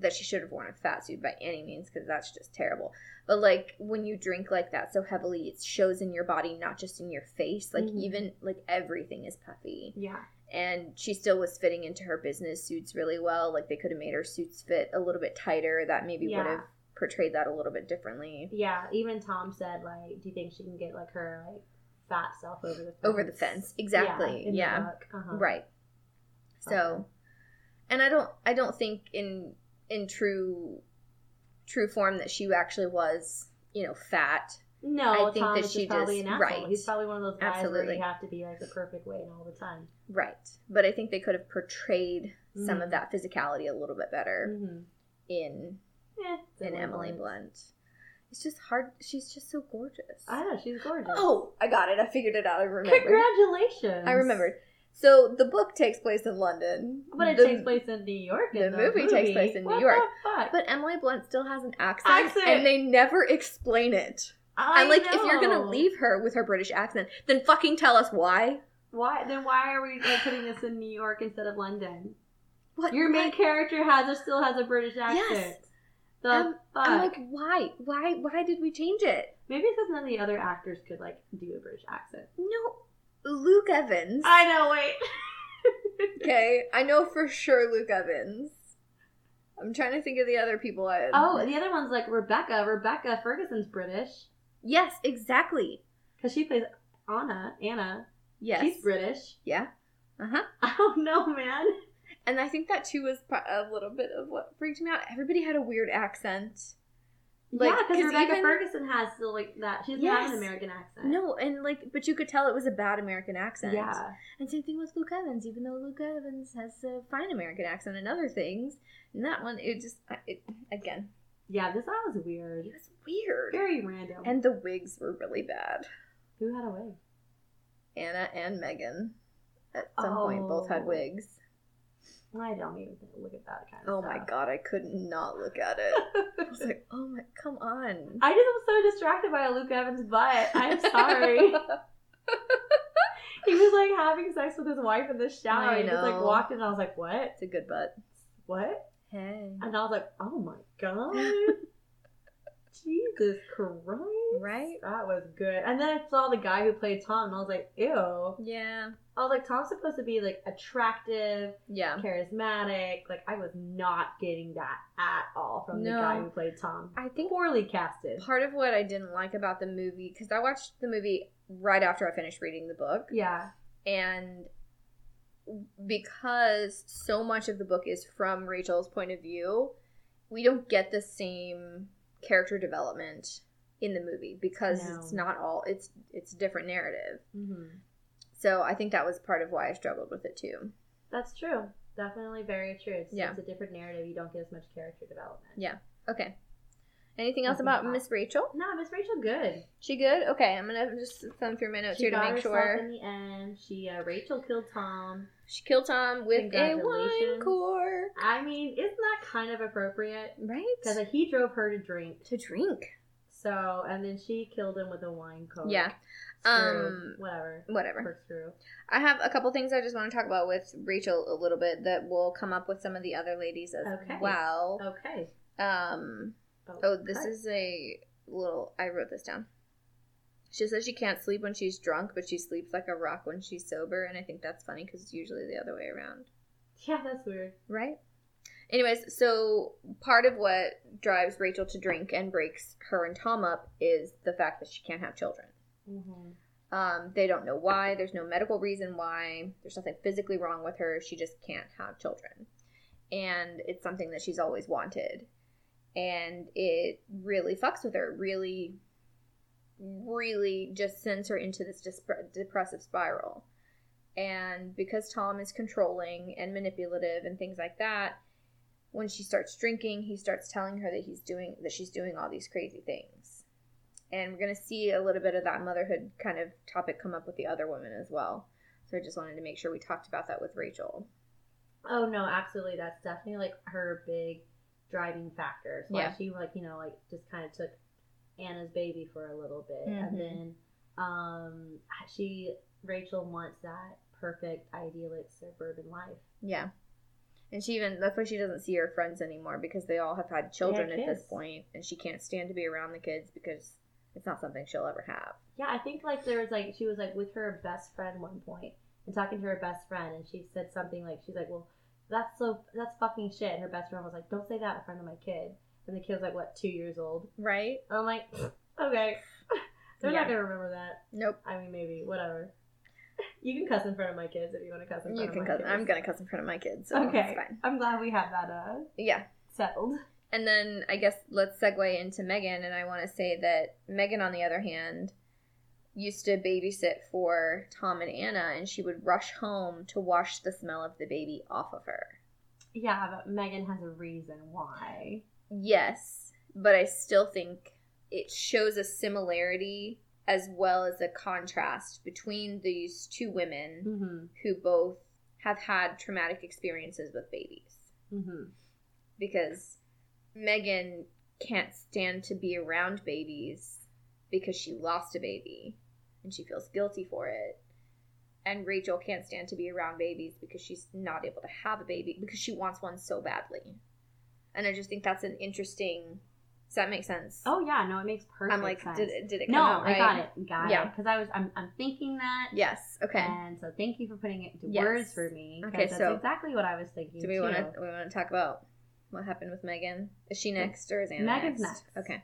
that she should have worn a fat suit by any means because that's just terrible. But like when you drink like that so heavily, it shows in your body, not just in your face. Like Mhm. even like everything is puffy. Yeah. And she still was fitting into her business suits really well. Like they could have made her suits fit a little bit tighter. That maybe would have portrayed that a little bit differently. Yeah. Even Tom said, like, do you think she can get like her like fat self over the fence? Over the fence, exactly. Yeah. Book. Uh-huh. Right. So, Okay. and I don't, I don't think in in true, true form that she actually was, you know, fat. No, I think Tom that she just probably just- right. He's probably one of those guys where Absolutely. you have to be like the perfect weight all the time. Right. But I think they could have portrayed some Mhm. of that physicality a little bit better Mm-hmm. in Yeah. in Emily Blunt. It's just hard. She's just so gorgeous. I know she's gorgeous. Oh, I got it. I figured it out. I remembered. congratulations! I remembered. So the book takes place in London, But it The- takes place in New York. in the movie takes place in New York. The fuck? But Emily Blunt still has an accent, Accent. and they never explain it. I and like, if you're gonna leave her with her British accent, then fucking tell us why. why then why are we like, putting this in New York instead of London? What Your main what? character has a, still has a British accent. Yes. The I'm- fuck? I'm like, why? Why? Why did we change it? Maybe it's because none of the other actors could like do a British accent. No, Luke Evans. I know. Wait. Okay, I know for sure Luke Evans. I'm trying to think of the other people. I Oh, the other one's like Rebecca. Rebecca Ferguson's British yes, exactly. because she plays Anna. Anna. Yes, She's British. yeah, uh huh. I don't know, man. And I think that too was a little bit of what freaked me out. Everybody had a weird accent. Like, yeah, because Rebecca even- Ferguson has still like that. She doesn't have an American accent. No, and like, but you could tell it was a bad American accent. Yeah. And same thing with Luke Evans, even though Luke Evans has a fine American accent and other things. And that one, it just, it, again, Yeah, this one was weird. it was weird. Very random. And the wigs were really bad. who had a wig? Anna and Megan, at some point, both had Oh. wigs. I don't even think- look at that kind oh of Oh stuff. my god, I could not look at it. I was like, oh my, come on. I just am so distracted by Luke Evans' butt. I'm sorry. he was like having sex with his wife in the shower. I He just like walked in and I was like, What? it's a good butt. What? Hey. And I was like, Oh my god. Jesus Christ. Right? That was good. And then I saw the guy who played Tom and I was like, Ew. Yeah. I was like, Tom's supposed to be like attractive, Yeah. charismatic. Like I was not getting that at all from the guy who played Tom. I think Poorly casted. part of what I didn't like about the movie, because I watched the movie right after I finished reading the book, Yeah. and because so much of the book is from Rachel's point of view, we don't get the same character development in the movie because No. it's not all it's it's a different narrative. Mm-hmm. So I think that was part of why I struggled with it too. That's true. Definitely very true. It's, Yeah. it's a different narrative. You don't get as much character development. Yeah. Okay. Anything else about. Miss Rachel? No, Miss Rachel, good. She good? Okay, I'm gonna just thumb through my notes She here to make sure. in the end. She uh, Rachel killed Tom. She killed Tom with a wine cork. I mean, isn't that kind of appropriate? Right? Because he drove her to drink. to drink. So, and then she killed him with a wine coke. Yeah. Um, whatever. Whatever. I have a couple things I just want to talk about with Rachel a little bit that will come up with some of the other ladies as Okay. well. Okay. Um. Oh, this is a little. I wrote this down. She says she can't sleep when she's drunk, but she sleeps like a rock when she's sober, and I think that's funny because it's usually the other way around, Yeah, that's weird. right? Anyways, so part of what drives Rachel to drink and breaks her and Tom up is the fact that she can't have children. Mm-hmm. Um, they don't know why. There's no medical reason why. There's nothing physically wrong with her. She just can't have children. And it's something that she's always wanted. And it really fucks with her. Really, really just sends her into this dis- depressive spiral. And because Tom is controlling and manipulative and things like that, when she starts drinking, he starts telling her that he's doing that she's doing all these crazy things and we're going to see a little bit of that motherhood kind of topic come up with the other women as well. So I just wanted to make sure we talked about that with Rachel. Oh no, absolutely. That's definitely like her big driving factor. So Yeah. she like you know like just kind of took Anna's baby for a little bit, Mhm. and then um, she Rachel wants that perfect, idyllic suburban life. Yeah. And she even that's why she doesn't see her friends anymore because they all have had children at this point, and she can't stand to be around the kids because it's not something she'll ever have. Yeah, I think like there was like she was like with her best friend one point and talking to her best friend, and she said something like she's like, "Well, that's so that's fucking shit." And her best friend was like, "Don't say that in front of my kid." And the kid was like, "What, two years old?" Right? I'm like, "Okay, they're Yeah. not gonna remember that." Nope. I mean, maybe whatever. You can cuss in front of my kids if you want to cuss in front You of can my cuss. kids. I'm gonna cuss in front of my kids, so Okay, it's fine. I'm glad we have that uh Yeah. settled. And then I guess let's segue into Megan, and I want to say that Megan, on the other hand, used to babysit for Tom and Anna, and she would rush home to wash the smell of the baby off of her. Yeah, but Megan has a reason why. Yes, but I still think it shows a similarity as well as a contrast between these two women Mm-hmm. who both have had traumatic experiences with babies. Mm-hmm. Because Megan can't stand to be around babies because she lost a baby and she feels guilty for it. And Rachel can't stand to be around babies because she's not able to have a baby because she wants one so badly. And I just think that's an interesting. Does that make sense? Oh yeah, no, it makes perfect I'm like, sense. did it, did it come no, out right? I got it, got Yeah. it. Because I was, I'm, I'm thinking that. Yes. Okay. And so thank you for putting it into Yes. words for me. Okay, that's so- exactly what I was thinking. Do we want to we want to talk about what happened with Megan? Is she next or is Anna Megan's next? next. Okay.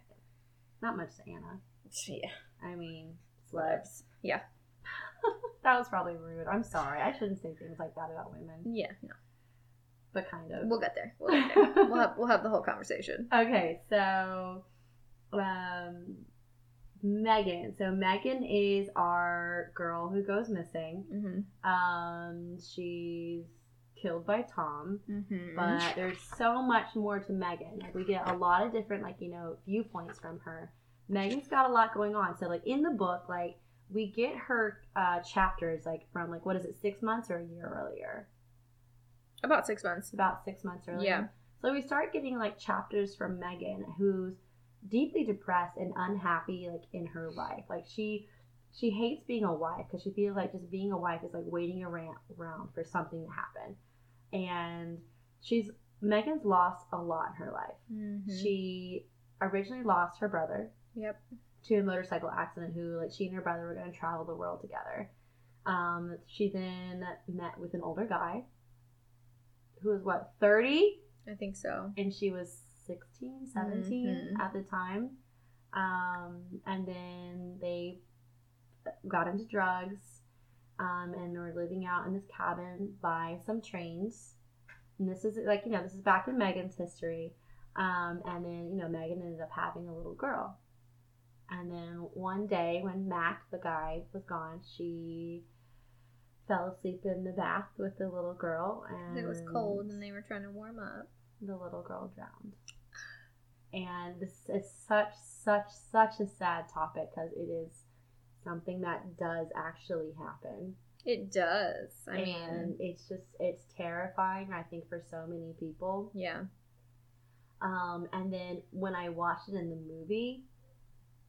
Not much to Anna. Yeah. I mean, Whatever. Yeah. that was probably rude. I'm sorry. I shouldn't say things like that about women, Yeah. No. but kind of. We'll get there. We'll get there. we'll have we'll have the whole conversation. Okay, so um Megan. So Megan is our girl who goes missing. Mm-hmm. Um she's killed by Tom. Mm-hmm. But there's so much more to Megan. Like we get a lot of different like, you know, viewpoints from her. Megan's got a lot going on. So like in the book, like we get her uh chapters like from like what is it, six months or a year earlier? about six months. about six months earlier. Yeah. So we start getting like chapters from Megan, who's deeply depressed and unhappy, like in her life. Like she, she hates being a wife because she feels like just being a wife is like waiting around around for something to happen. And she's Megan's lost a lot in her life. Mm-hmm. She originally lost her brother Yep. to a motorcycle accident who like she and her brother were going to travel the world together um she then met with an older guy who was what 30 I think so. and she was 16 17 Mhm. at the time um and then they got into drugs um and were living out in this cabin by some trains and this is like you know this is back in megan's history um and then you know megan ended up having a little girl and then one day when mac the guy was gone she fell asleep in the bath with the little girl and It was cold and they were trying to warm up. the little girl drowned. And this is such, such, such a sad topic because it is something that does actually happen. It does. I and mean, it's just, it's terrifying, I think, for so many people. yeah. Um, and then when I watched it in the movie,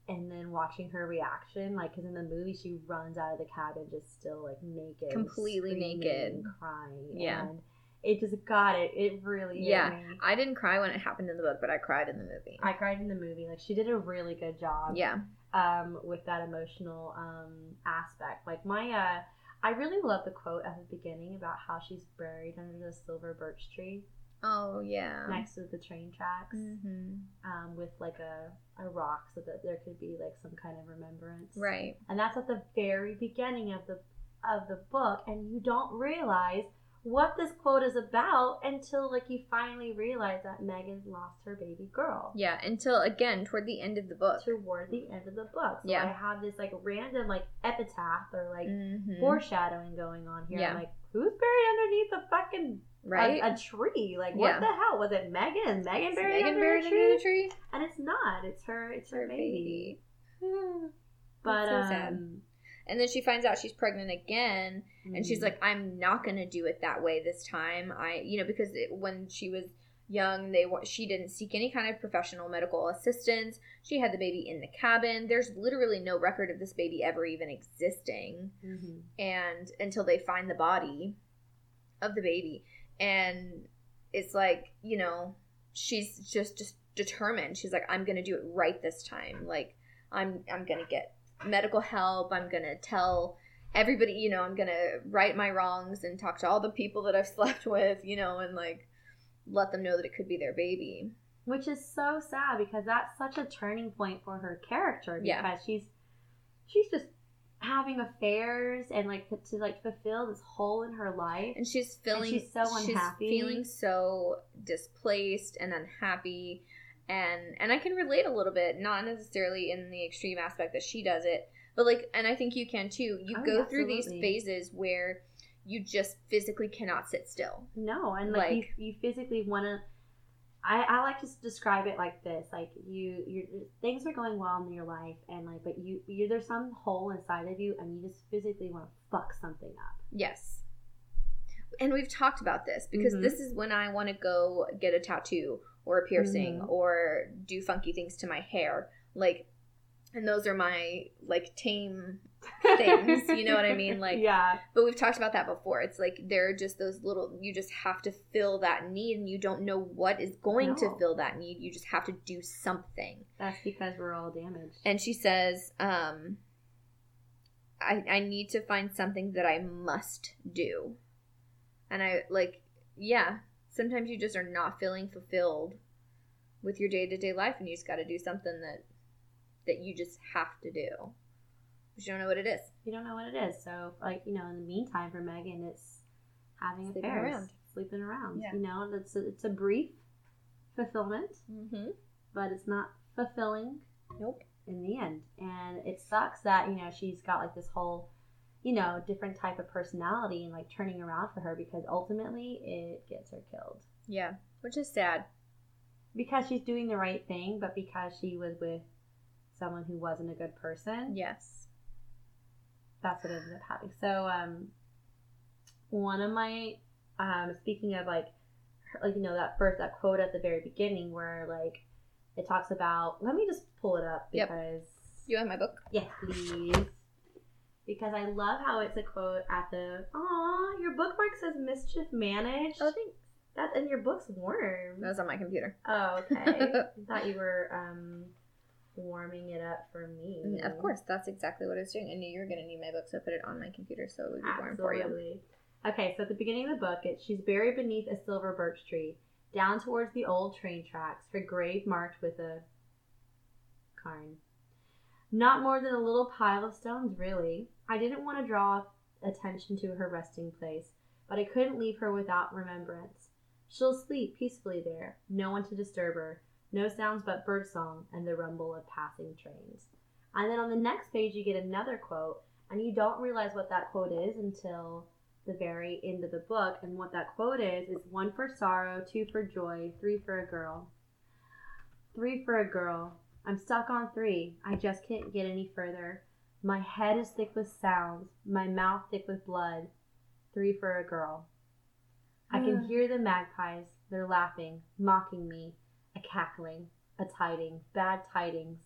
and then watching her reaction, like, because in the movie she runs out of the cabin just still like naked, Completely naked. crying. Yeah. And it just got it. It really Yeah. I didn't cry when it happened in the book, but I cried in the movie. I cried in the movie. Like she did a really good job. yeah. Um, with that emotional um aspect. Like my uh, I really love the quote at the beginning about how she's buried under the silver birch tree Oh yeah. next to the train tracks, Mm-hmm. um, with like a a rock so that there could be like some kind of remembrance. Right. And that's at the very beginning of the of the book, and you don't realize what this quote is about until like you finally realize that Megan lost her baby girl. Yeah. Until again toward the end of the book. toward the end of the book. So Yeah. I have this like random like epitaph or like Mhm. foreshadowing going on here. Yeah. I'm like, who's buried underneath a fucking right. a, a tree? Like what Yeah. the hell? Was it Megan? Megan buried Megan under buried a under tree? the tree? And it's not. It's her. It's her, Her baby. baby. But so sad. um, And then she finds out she's pregnant again, and she's mm, like, "I'm not gonna do it that way this time." I, you know, because it, when she was young. They she didn't seek any kind of professional medical assistance. She had the baby in the cabin. There's literally no record of this baby ever even existing, Mm-hmm. and until they find the body of the baby, and it's like you know she's just just determined. She's like, I'm gonna do it right this time. Like I'm I'm gonna get medical help. I'm gonna tell everybody. You know, I'm gonna right my wrongs and talk to all the people that I've slept with. You know, and like let them know that it could be their baby. Which is so sad because that's such a turning point for her character because Yeah. she's she's just having affairs and like to, to like fulfill this hole in her life. and she's feeling she's so unhappy. feeling so displaced and unhappy and and i can relate a little bit not necessarily in the extreme aspect that she does it but like and i think you can too you Oh, go through these phases where you just physically cannot sit still No, and like, Like- you, you physically want to. I, I like to describe it like this: like you, you things are going well in your life, and like, but you, you there's some hole inside of you, and you just physically want to fuck something up. yes and we've talked about this because Mhm. this is when i want to go get a tattoo or a piercing Mhm. or do funky things to my hair like and those are my like tame things, you know what I mean? Like- yeah, But we've talked about that before. It's like there are just those little you just have to fill that need and you don't know what is going to fill that need. You just have to do something. that's because we're all damaged. And she says, um I I need to find something that I must do. And I like yeah, sometimes you just are not feeling fulfilled with your day-to-day life and you just got to do something that that you just have to do. But you don't know what it is. you don't know what it is. So, like, you know, in the meantime, for Megan, it's having Sleeping affairs, around. sleeping around. Yeah. You know, it's a, it's a brief fulfillment, Mhm. but it's not fulfilling Nope. in the end. And it sucks that, you know, she's got like this whole, you know, different type of personality and like turning around for her because ultimately it gets her killed. Yeah, which is sad. Because she's doing the right thing, but because she was with someone who wasn't a good person. Yes. that's what ended up happening. So, um, one of my, um, speaking of like, her- like you know that first that quote at the very beginning where like it talks about. Let me just pull it up Yep. because You have my book? yes, please. Because I love how it's a quote at the. Aw, your bookmark says mischief managed. Oh, thanks. that and your book's warm. That was on my computer. Oh, okay. I thought you were um warming it up for me. Mm, Of course, that's exactly what I was doing. I knew you were going to need my book, so I put it on my computer so it would be warm for you. Absolutely. Okay, so at the beginning of the book, it, she's buried beneath a silver birch tree, down towards the old train tracks, her grave marked with a cairn. Not more than a little pile of stones, really. I didn't want to draw attention to her resting place, but I couldn't leave her without remembrance. She'll sleep peacefully there, no one to disturb her, no sounds but birdsong and the rumble of passing trains. And then on the next page, you get another quote, and you don't realize what that quote is until the very end of the book. And what that quote is is one for sorrow, two for joy, three for a girl. Three for a girl. I'm stuck on three. I just can't get any further. My head is thick with sounds, my mouth thick with blood. Three for a girl. I can hear the magpies. They're laughing, mocking me, a cackling, a tiding, bad tidings.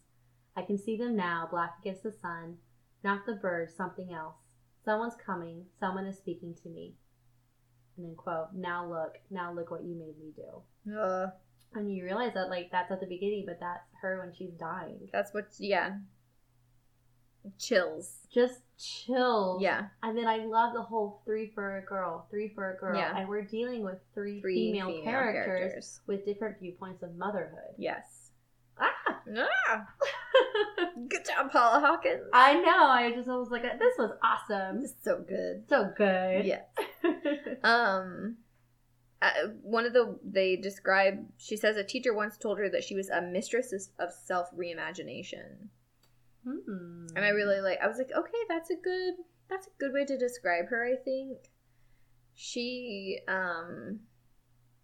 I can see them now, black against the sun. Not the birds, something else. Someone's coming. Someone is speaking to me. And then quote, now look, now look what you made me do. Uh, And you realize that like that's at the beginning, but that's her when she's dying. that's what, yeah. Chills. Just chill. Yeah. And then I love the whole three for a girl, three for a girl. Yeah. And we're dealing with three, Three female, characters, with different viewpoints of motherhood. Yes. Ah! Ah, good job, Paula Hawkins. I know. I just was like, this was awesome. This is so good. So good. Yeah. Um, uh, one of the they describe. She says a teacher once told her that she was a mistress of- of self reimagination, Hmm. and I really like. I was like, okay, that's a good. That's a good way to describe her. I think she um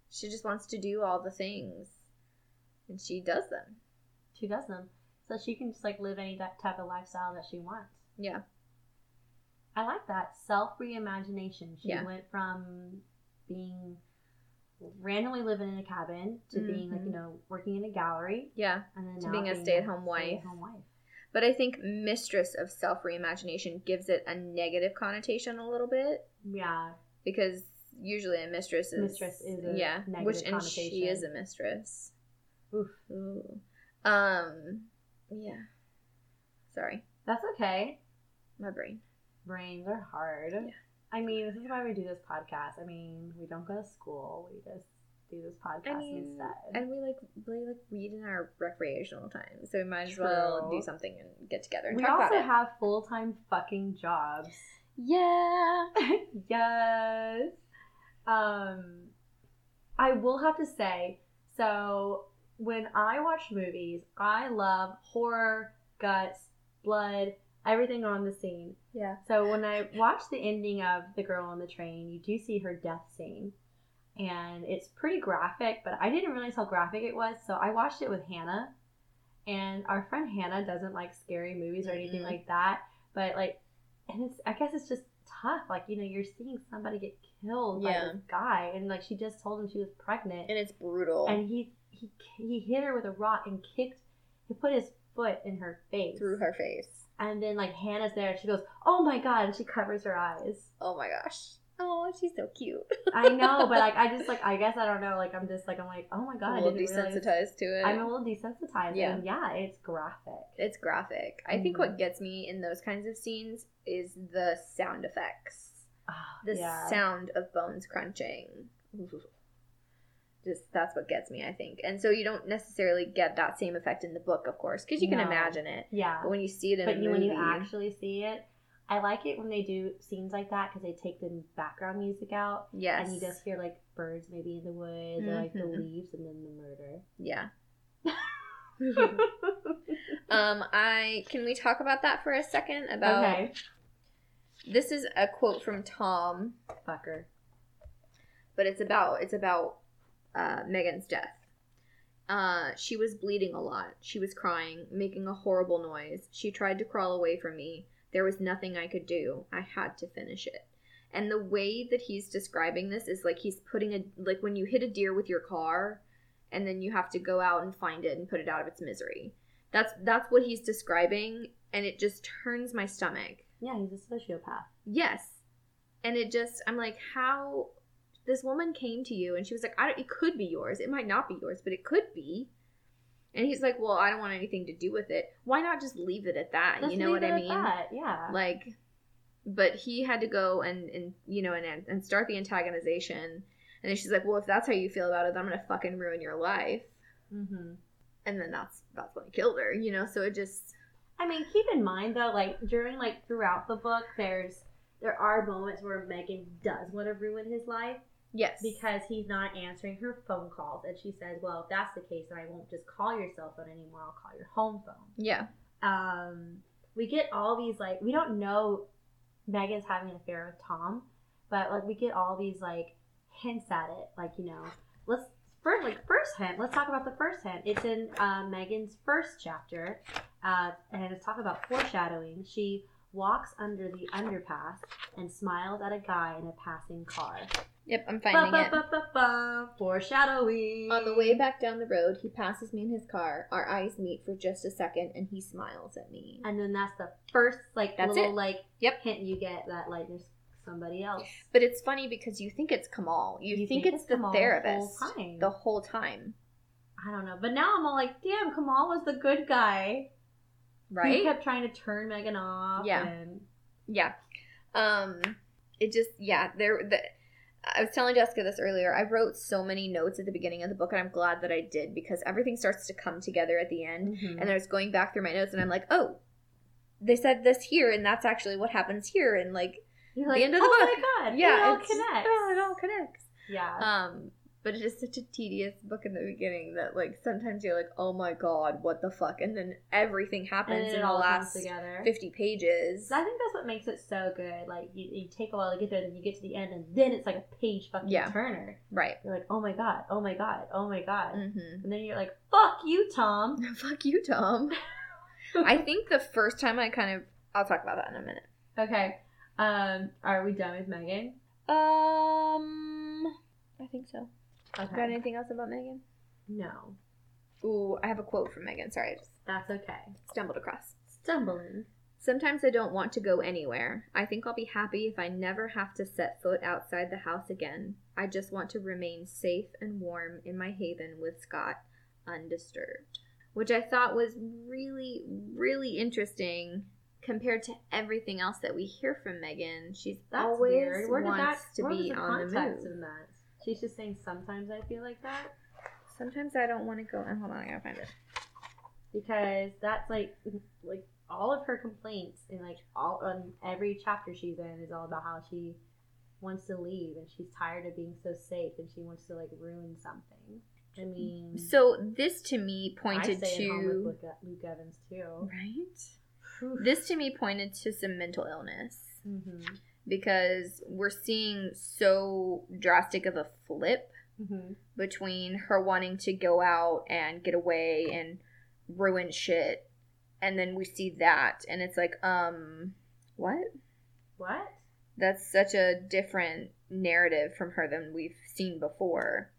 she just wants to do all the things, and she does them. She does them. So she can just like live any ty- type of lifestyle that she wants. Yeah. I like that. Self reimagination. She Yeah. went from being randomly living in a cabin to being like you know working in a gallery Yeah. and then To being a stay-at-home wife. stay-at-home wife. But I think mistress of self reimagination gives it a negative connotation a little bit Yeah, because usually a mistress is Mistress is a yeah, negative which and she is a mistress. Oof. Ooh. Um, yeah. Sorry, that's okay. my brain. Brains are hard. Yeah. I mean, this is why we do this podcast. I mean, we don't go to school. We just do this podcast I mean, instead. and we like we like read in our recreational time, so we might as well do something and get together and we talk also have full time fucking jobs. yeah. yes. Um, I will have to say, so when I watch movies, I love horror, guts, blood, everything on the scene. Yeah. So when I watch the ending of The Girl on the Train, you do see her death scene. And it's pretty graphic, but I didn't realize how graphic it was. So I watched it with Hannah. And our friend Hannah doesn't like scary movies or anything Mm-mm. like that. But like, and it's, I guess it's just tough. Like, you know, you're seeing somebody get killed by Yeah. this guy. And like, she just told him she was pregnant And it's brutal. and he he he hit her with a rock and kicked he put his foot in her face through her face. and then like hannah's there and she goes oh my god and she covers her eyes Oh my gosh. Oh, she's so cute. i know but like i just like i guess i don't know like i'm just like i'm like oh my god a little desensitized to it. i'm a little desensitized Yeah. and yeah it's graphic It's graphic. I think what gets me in those kinds of scenes is the sound effects. Ah, The yeah. sound of bones crunching. Just that's what gets me, I think. And so you don't necessarily get that same effect in the book, of course, because you can No. imagine it. yeah But when you see it in but a movie, when you actually see it i like it when they do scenes like that because they take the background music out yes, and you just hear like birds maybe in the woods or like the Mhm. leaves and then the murder yeah. um, I can we talk about that for a second? About okay this is a quote from Tom fucker but it's about it's about uh, Megan's death. Uh, she was bleeding a lot. She was crying, making a horrible noise. She tried to crawl away from me. There was nothing I could do. I had to finish it. And the way that he's describing this is like he's putting a like when you hit a deer with your car, and then you have to go out and find it and put it out of its misery. That's that's what he's describing, and it just turns my stomach. Yeah, he's a sociopath. Yes. And it just, I'm like, how this woman came to you and she was like, I don't, it could be yours. It might not be yours, but it could be. And he's like, well, I don't want anything to do with it. Why not just leave it at that? Let's you know leave what it I at mean? that, Yeah. Like, but he had to go and, and you know, and, and start the antagonization. And then she's like, well, if that's how you feel about it, then I'm going to fucking ruin your life. hmm And then that's, that's when he killed her, you know? So it just, I mean, keep in mind though, like during like throughout the book, there's there are moments where Megan does want to ruin his life yes. because he's not answering her phone calls, and she says, "Well, if that's the case, then I won't just call your cell phone anymore. I'll call your home phone." yeah. um, we get all these like we don't know Megan's having an affair with Tom, but like we get all these like hints at it. Like you know, let's first like first hint. Let's talk about the first hint. It's in uh, Megan's first chapter, uh, and it's talking about foreshadowing. She walks under the underpass and smiles at a guy in a passing car. Yep, I'm finding it. Ba-ba-ba-ba-ba. Foreshadowing. On the way back down the road, he passes me in his car. Our eyes meet for just a second, and he smiles at me. and then that's the first like That's little it. like Yep. hint you get that like there's somebody else. But it's funny because you think it's Kamal. You, think, it's, the Kamal therapist whole time. the whole time, I don't know, but now I'm all like, damn, Kamal was the good guy. Right? He kept trying to turn Megan off. Yeah. and- Yeah. Um. It just yeah. There. The, I was telling Jessica this earlier. I wrote so many notes at the beginning of the book, and I'm glad that I did because everything starts to come together at the end. Mhm. And I was going back through my notes, and I'm like, oh, they said this here, and that's actually what happens here, and like You're like, end of the oh book. Oh my god, yeah, it all connects. Oh, it all connects. Yeah. Um, but it is such a tedious book in the beginning that like sometimes you're like, oh my god, what the fuck, and then everything happens then in it the last together. fifty pages. I think that's what makes it so good. Like you, you take a while to get there, then you get to the end, and then it's like a page fucking Yeah. turner. Right. You're like, oh my god, oh my god, oh my god, Mm-hmm. and then you're like, fuck you, Tom. Fuck you, Tom. I think the first time I kind of I'll talk about that in a minute. Okay. Um, are we done with Megan? Um, I think so. Got anything else about Megan? No, Ooh, I have a quote from Megan. Sorry, I just that's okay. stumbled across. Stumbling. Sometimes I don't want to go anywhere. I think I'll be happy if I never have to set foot outside the house again. I just want to remain safe and warm in my haven with Scott, undisturbed. Which I thought was really, really interesting compared to everything else that we hear from Megan. She's That's always weird. Where wants that? to be on the move. She's just saying sometimes I feel like that Sometimes I don't want to go. And hold on, I gotta find it. because that's like like all of her complaints and like all on every chapter she's in is all about how she wants to leave and she's tired of being so safe and she wants to like ruin something. I mean, So this to me pointed stay at home with to Luke, Luke Evans too. right. This to me pointed to some mental illness. Mm-hmm. Because we're seeing so drastic of a flip Mm-hmm. between her wanting to go out and get away and ruin shit and then we see that and it's like um what What? that's such a different narrative from her than we've seen before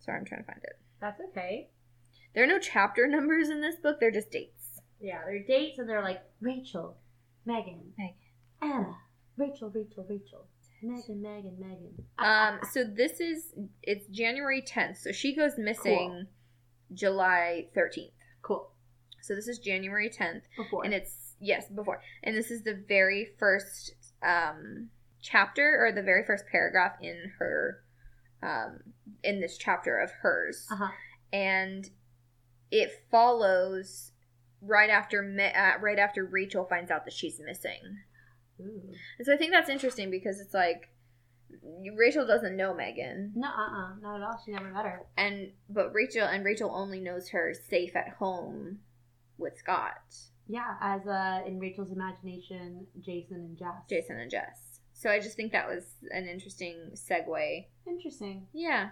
sorry i'm trying to find it That's okay. there are no chapter numbers in this book they're just dates Yeah, they're dates and they're like Rachel, Megan, Megan. Anna, Rachel, Rachel, Rachel, Megan, Megan, Megan. um so this is it's january 10th so she goes missing july 13th cool. so this is january 10th Before. and it's yes before. And this is the very first um chapter or the very first paragraph in her um in this chapter of hers. Uh huh. and it follows right after uh, right after Rachel finds out that she's missing Ooh. and so I think that's interesting because it's like Rachel doesn't know Megan No, uh, uh not at all. She never met her. and but Rachel and Rachel only knows her safe at home with Scott Yeah, as uh in Rachel's imagination, Jason and Jess. Jason and Jess. So I just think that was an interesting segue. Interesting. Yeah.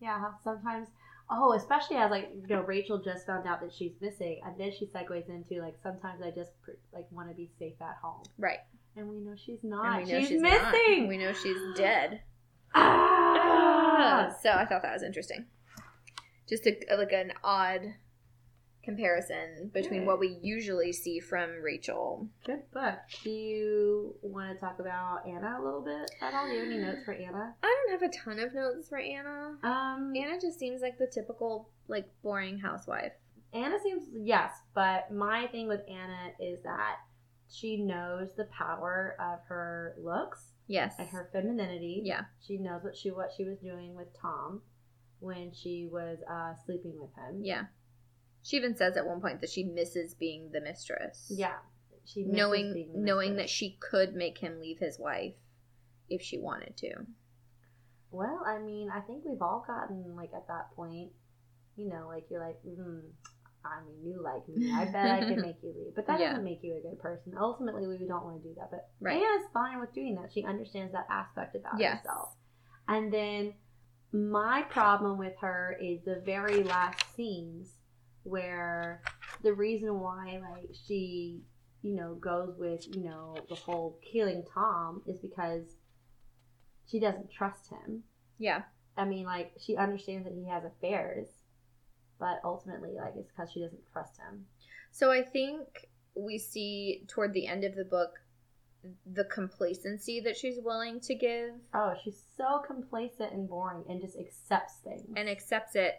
Yeah, sometimes. Oh, especially as like you know, Rachel just found out that she's missing, and then she segues into like sometimes I just pr- like want to be safe at home, Right. And we know she's not. and we know she's, she's, not. missing. We know she's dead. Ah! So I thought that was interesting. Just a, like an odd comparison between Good. what we usually see from Rachel. Good book. Do you want to talk about Anna a little bit at all? Do you have any notes for Anna? I don't have a ton of notes for Anna. Um, Anna just seems like the typical like boring housewife. Anna seems yes, but my thing with Anna is that she knows the power of her looks Yes. and her femininity. Yeah. She knows what she what she was doing with Tom when she was uh, sleeping with him. Yeah. She even says at one point that she misses being the mistress. Yeah. She misses knowing being the knowing that she could make him leave his wife if she wanted to. Well, I mean, I think we've all gotten like at that point, you know, like you're like, mm, I mean, you like me. I bet I can make you leave, but that Yeah. doesn't make you a good person. Ultimately, we don't want to do that. But Right. Anna's fine with doing that. She understands that aspect about Yes. herself. And then my problem with her is the very last scenes where the reason why like she you know goes with you know the whole killing Tom is because she doesn't trust him. Yeah. I mean, like she understands that he has affairs, but ultimately, like it's because she doesn't trust him. So I think we see toward the end of the book the complacency that she's willing to give Oh, she's so complacent and boring, and just accepts things. and accepts it.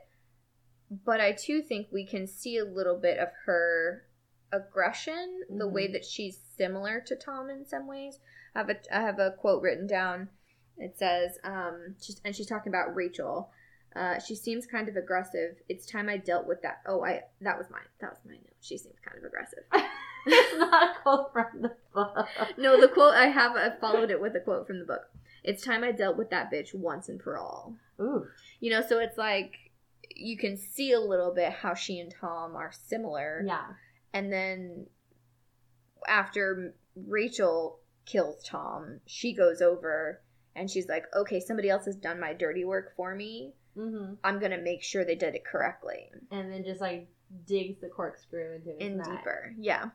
But I too think we can see a little bit of her aggression, the way Mhm. that she's similar to Tom in some ways. I have a I have a quote written down. It says, um, she's, and she's talking about Rachel. Uh, she seems kind of aggressive. It's time I dealt with that. Oh, I that was mine. That was my note. She seems kind of aggressive. it's not a quote from the book. No, the quote I have, I followed it with a quote from the book. It's time I dealt with that bitch once and for all. Ooh, You know, so it's like you can see a little bit how she and Tom are similar. yeah, And then after Rachel kills Tom, she goes over and she's like, okay, somebody else has done my dirty work for me. Hmm I'm to make sure they did it correctly and then just like digs the corkscrew into his neck. deeper. Yeah.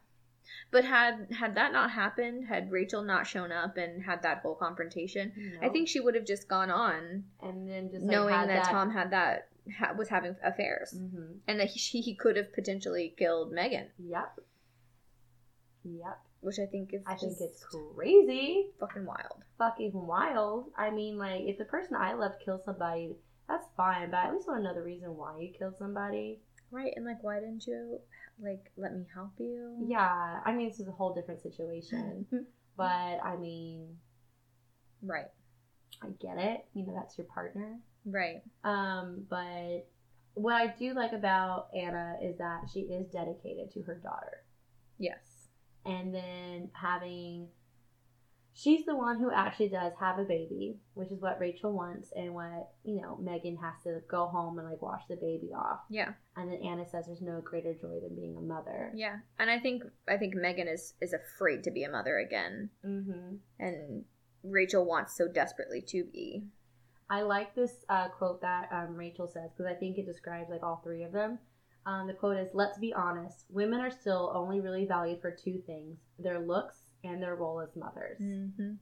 But had had that not happened, had Rachel not shown up and had that whole confrontation, I think she would have just gone on, and then just like, knowing had that, Tom had that ha- was having affairs, Mhm. and that he, he could have potentially killed Megan, Yep. Yep. which I think is I think it's crazy. fucking wild. Fucking wild. I mean, like, if the person I love kills somebody, that's fine, but I at least want to know the reason why you killed somebody. Right, and like, why didn't you like let me help you? Yeah, I mean, this is a whole different situation. but, I mean, Right, I get it. You know, that's your partner. right. Um, but what I do like about Anna is that she is dedicated to her daughter. Yes. And then having she's the one who actually does have a baby, which is what Rachel wants and what, you know, Megan has to go home and like wash the baby off. Yeah, And then Anna says there's no greater joy than being a mother. yeah. And I think I think Megan is is afraid to be a mother again, Mm-hmm. and Rachel wants so desperately to be. I like this uh, quote that um, Rachel says because I think it describes like all three of them. Um, the quote is, "Let's be honest. Women are still only really valued for two things: their looks and their role as mothers." Mm-hmm.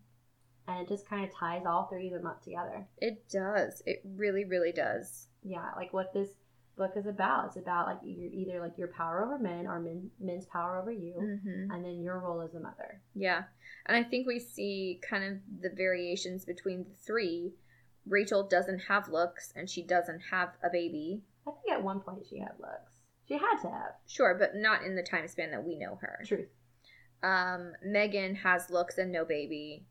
And it just kind of ties all three of them up together. It does. It really, really does. Yeah, like what this book is about. It's about like you're either like your power over men or men, men's power over you, Mm-hmm. and then your role as a mother. Yeah. And I think we see kind of the variations between the three. Rachel doesn't have looks and she doesn't have a baby. I think at one point she had looks. She had to have. Sure, but not in the time span that we know her. Truth. Um, Megan has looks and no baby.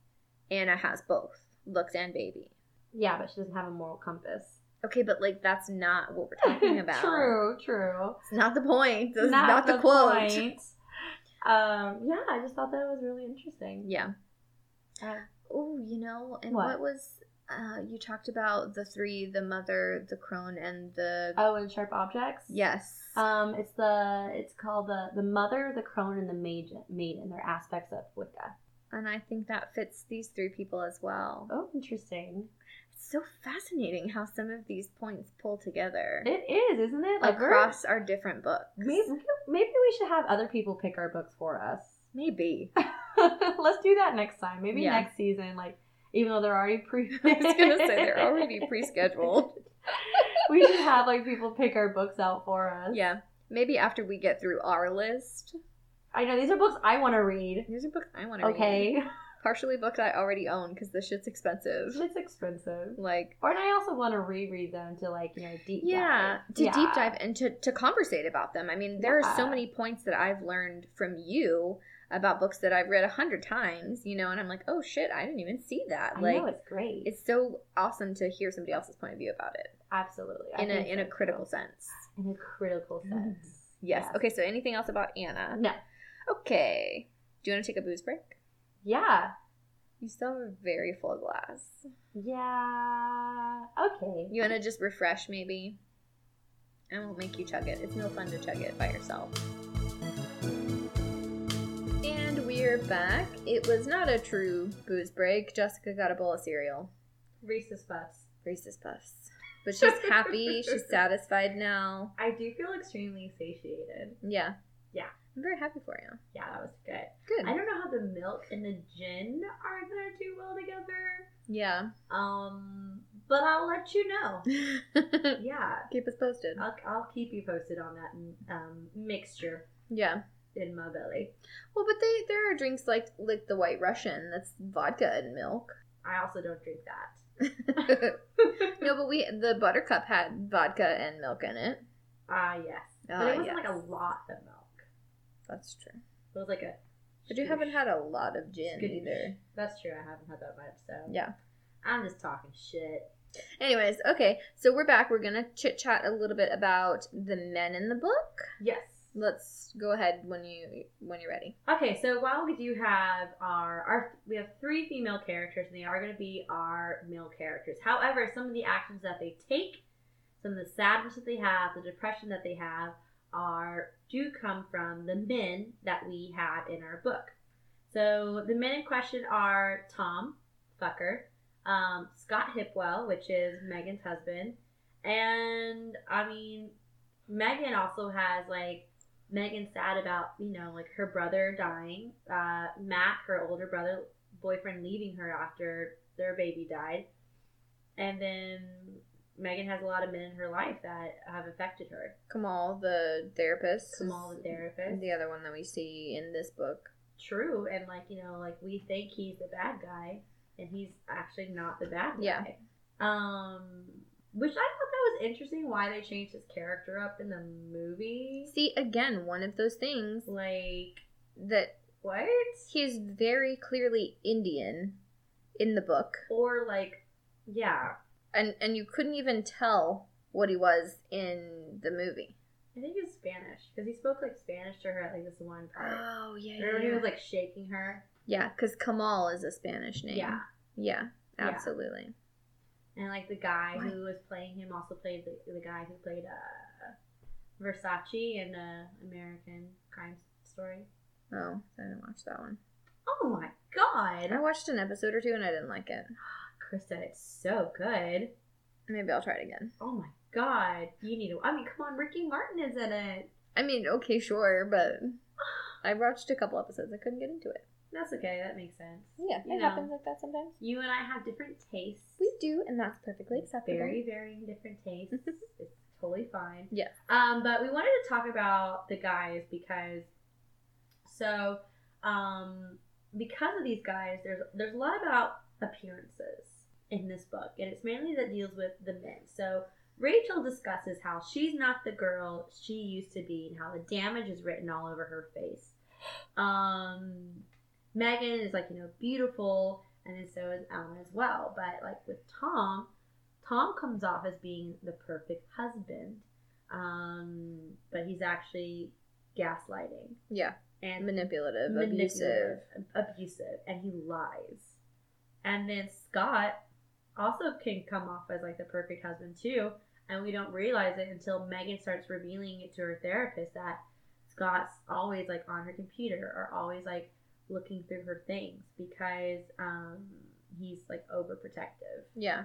Anna has both looks and baby. Yeah, but she doesn't have a moral compass. Okay, but like that's not what we're talking about. true, true. It's not the point. That's not, the, quote. point. Um, yeah, I just thought that was really interesting. Yeah. Uh, Oh, you know, and What? what, was uh you talked about the three, the mother, the crone, and the oh, and sharp objects. Yes. Um, it's the it's called the the mother, the crone, and the maiden. Maiden. They're aspects of Wicca. and I think that fits these three people as well. Oh, interesting. It's so fascinating how some of these points pull together It is, isn't it? Like across our different books. Maybe maybe we should have other people pick our books for us. Maybe. Let's do that next time. Maybe Yeah. next season. Like even though they're already pre. I was gonna say they're already pre-scheduled. we should have like people pick our books out for us. Yeah. Maybe after we get through our list. I know these are books I want to read. These are books I want to read. Okay, Partially books I already own because this shit's expensive. it's expensive. Like, Or and I also want to reread them to like you know deep yeah, dive. to Yeah. deep dive and to, to conversate about them. I mean, there are so many points that I've learned from you about books that I've read a hundred times, you know, and I'm like, oh shit, I didn't even see that. I like, know it's great. it's so awesome to hear somebody else's point of view about it Absolutely I in a in a critical too. sense. In a critical mm. sense. Yes. Yes. Okay. So, anything else about Anna? No. Okay. Do you want to take a booze break? Yeah. You still have a very full glass. Yeah. Okay. You want to just refresh, maybe? I won't make you chug it. It's no fun to chug it by yourself. We're back. It was not a true booze break. Jessica got a bowl of cereal. Reese's Puffs. Reese's Puffs. But she's happy. she's satisfied now. I do feel extremely satiated. Yeah. Yeah. I'm very happy for you. Yeah, that was good. Good. I don't know how the milk and the gin are gonna do well together. Yeah. Um, but I'll let you know. Yeah, Keep us posted. I'll, I'll keep you posted on that um, mixture Yeah. In my belly. Well, but they there are drinks like like the White Russian. That's vodka and milk. I also don't drink that. no, but we the Buttercup had vodka and milk in it. Ah, yes, but Ah, it wasn't like a lot of milk. That's true. It was like a. But you haven't had a lot of gin either. That's true. I haven't had that much, so Yeah. I'm just talking shit. Anyways, okay, so we're back. We're gonna chit chat a little bit about the men in the book. Yes. Let's go ahead when you when you're ready. Okay, so while we do have our, our we have three female characters, and they are going to be our male characters. However, some of the actions that they take, some of the sadness that they have, the depression that they have, are do come from the men that we have in our book. So the men in question are Tom Fucker, um, Scott Hipwell, which is Megan's husband, and I mean, Megan also has like Megan's sad about, you know, like her brother dying, uh, Matt, her older brother, boyfriend, leaving her after their baby died. And then Megan has a lot of men in her life that have affected her. Kamal, the therapist. Kamal, the therapist. The other one that we see in this book. True. And, like, you know, like we think he's the bad guy, and he's actually not the bad guy. Yeah. Um, which I thought that was interesting why they changed his character up in the movie. See, again, one of those things Like, that what? he's very clearly Indian in the book. Or, like, yeah. And and you couldn't even tell what he was in the movie. I think it's Spanish because he spoke like Spanish to her at like this one part. Oh, yeah. Remember he was like shaking her. Yeah, because Kamal is a Spanish name. Yeah, Yeah, Yeah. And like the guy What? who was playing him also played the, the guy who played uh, Versace in uh, American Crime Story. Oh, I didn't watch that one. Oh my god! I watched an episode or two and I didn't like it. Krista, it's so good. Maybe I'll try it again. Oh my god, you need to. I mean, come on, Ricky Martin is in it. I mean, okay, sure, but I watched a couple episodes. I couldn't get into it. That's okay. That makes sense. Yeah, You it know. happens like that sometimes. You and I have different tastes. We do, and that's perfectly acceptable. very varying different tastes. it's totally fine. Yeah. Um, but we wanted to talk about the guys because so um because of these guys, there's there's a lot about appearances in this book, and it's mainly that deals with the men. So Rachel discusses how she's not the girl she used to be, and how the damage is written all over her face. Um, Megan is like you know beautiful, and then so is Ellen as well. But like with Tom, Tom comes off as being the perfect husband, um, but he's actually gaslighting Yeah, and manipulative, manipulative, abusive. abusive, and he lies. And then Scott also can come off as like the perfect husband too, and we don't realize it until Megan starts revealing it to her therapist that Scott's always like on her computer or always like looking through her things because um, he's like overprotective. Yeah,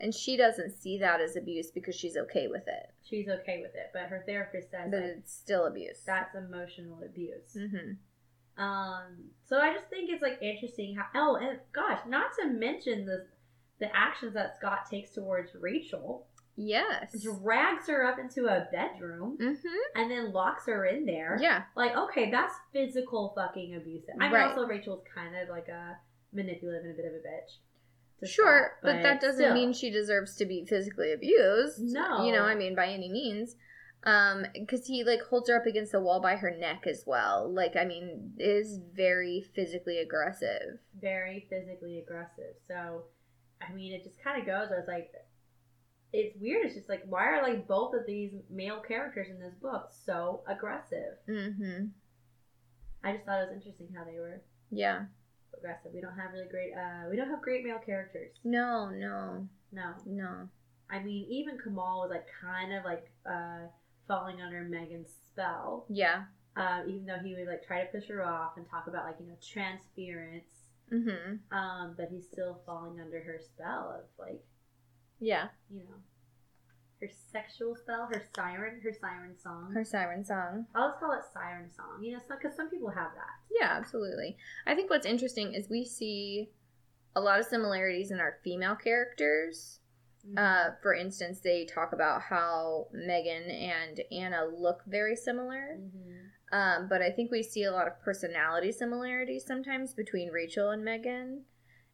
and she doesn't see that as abuse because she's okay with it, She's okay with it, but her therapist says that like, it's still abuse. that's emotional abuse. hmm Um, so I just think it's like interesting how oh and gosh, not to mention the the actions that Scott takes towards Rachel, Yes. drags her up into a bedroom Mm-hmm. and then locks her in there. Yeah. Like, okay, that's physical fucking abusive. I mean Right. also Rachel's kind of like a manipulative and a bit of a bitch. Sure, Scott, but, that doesn't still. mean she deserves to be physically abused. No. You know, I mean, by any means. Um, because he like holds her up against the wall by her neck as well. Like, I mean, is very physically aggressive. very physically aggressive. So, I mean, it just kind of goes. I was like, it's weird. It's just like, why are like both of these male characters in this book so aggressive? Mm-hmm. I just thought it was interesting how they were Yeah. aggressive. We don't have really great. Uh, we don't have great male characters. No, no, No, no. I mean, even Kamal was like kind of like uh, falling under Megan's spell. Yeah. Uh, even though he would like try to push her off and talk about like you know transference, Mm-hmm. um, but he's still falling under her spell of like Yeah. you know, her sexual spell, her siren, her siren song. Her siren song. I'll just call it siren song, you know, because some people have that. Yeah, absolutely. I think what's interesting is we see a lot of similarities in our female characters. Uh, for instance, they talk about how Megan and Anna look very similar. Mhm. Um, but I think we see a lot of personality similarities sometimes between Rachel and Megan.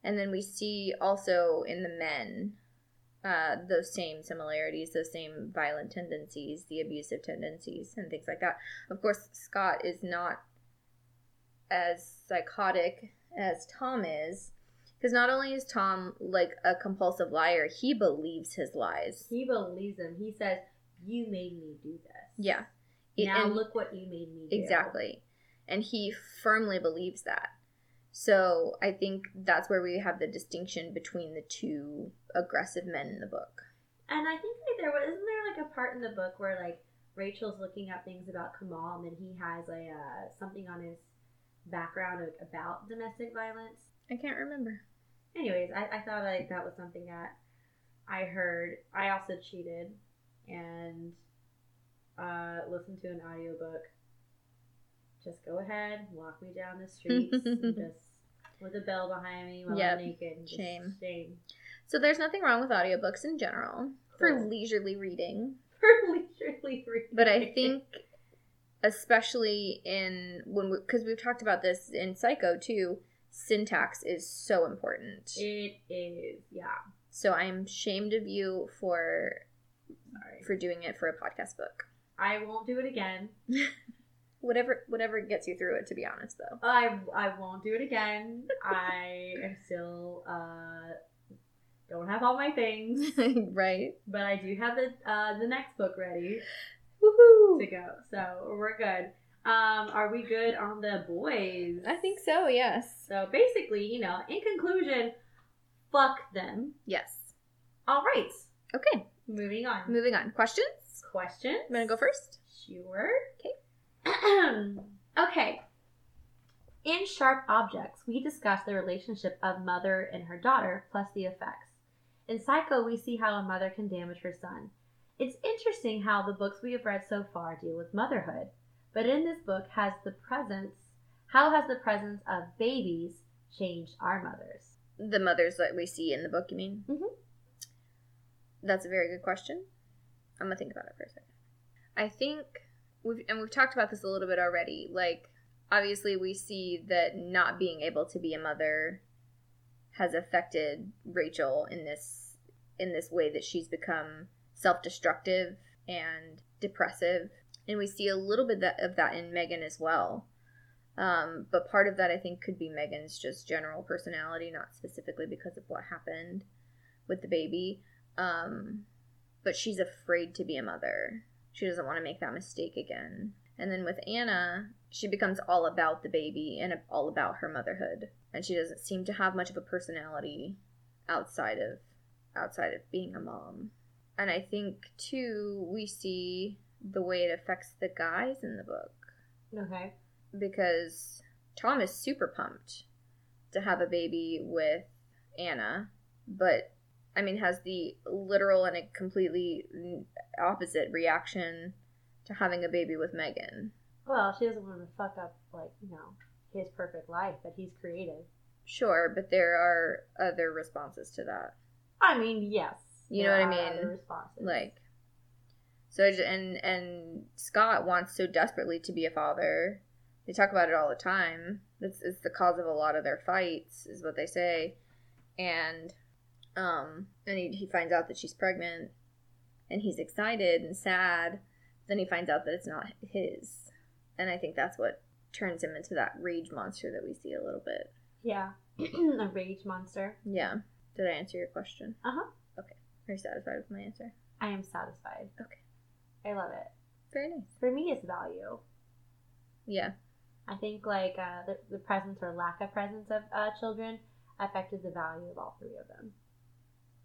And then we see also in the men uh, those same similarities, those same violent tendencies, the abusive tendencies, and things like that. Of course, Scott is not as psychotic as Tom is. Because not only is Tom like a compulsive liar, he believes his lies. He believes them. He says, "You made me do this." Yeah. It- Now and- look what you made me do. Exactly. And he firmly believes that. So I think that's where we have the distinction between the two aggressive men in the book. And I think like there was isn't there like a part in the book where like Rachel's looking up things about Kamal, and then he has a uh, something on his background about domestic violence. I can't remember. anyways, I, I thought like that was something that I heard. I also cheated and uh, listened to an audiobook just go ahead, walk me down the streets, and just with a bell behind me while Yep. I'm naked. Just Shame. Shame. So there's nothing wrong with audiobooks in general for leisurely reading. For leisurely reading. But I think, especially in when we, because we've talked about this in Psycho too, syntax is so important. it is. Yeah. So I'm shamed of you for Sorry. for doing it for a podcast book. I won't do it again. Whatever whatever gets you through it. To be honest, though. I I won't do it again. I am still uh don't have all my things, right. but I do have the uh the next book ready Woohoo! to go. So we're good. Um, are we good on the boys? I think so. Yes. So basically, you know, in conclusion, fuck them. Yes. All right, Okay. moving on. Moving on. Questions. Questions? I'm gonna go first. Sure. Okay. okay. In Sharp Objects, we discuss the relationship of mother and her daughter, plus the effects. In Psycho, we see how a mother can damage her son. It's interesting how the books we have read so far deal with motherhood, but in this book, has the presence, how has the presence of babies changed our mothers? The mothers that we see in the book. You mean? Mhm. That's a very good question. I'm gonna think about it for a second. I think we've and we've talked about this a little bit already. Like, obviously, we see that not being able to be a mother has affected Rachel in this in this way that she's become self-destructive and depressive, and we see a little bit that, of that in Megan as well. Um, but part of that, I think, could be Megan's just general personality, not specifically because of what happened with the baby. Um, but she's afraid to be a mother. She doesn't want to make that mistake again. And then with Anna, she becomes all about the baby and all about her motherhood. And she doesn't seem to have much of a personality outside of outside of being a mom. And I think too we see the way it affects the guys in the book Okay. because Tom is super pumped to have a baby with Anna, but I mean, has the literal and a completely opposite reaction to having a baby with Megan. Well, she doesn't want to fuck up, like, you know, his perfect life that he's created. Sure, but there are other responses to that. I mean, yes. You know what I mean? other Responses. Like, so and and Scott wants so desperately to be a father. They talk about it all the time. It's, it's the cause of a lot of their fights, is what they say. And um, and he, he finds out that she's pregnant, and he's excited and sad. Then he finds out that it's not his, and I think that's what turns him into that rage monster that we see a little bit. yeah, a rage monster. Yeah. Did I answer your question? Uh huh. Okay. Are you satisfied with my answer? I am satisfied. Okay. I love it. Very nice. For me, it's value. Yeah. I think like uh, the, the presence or lack of presence of uh, children affected the value of all three of them,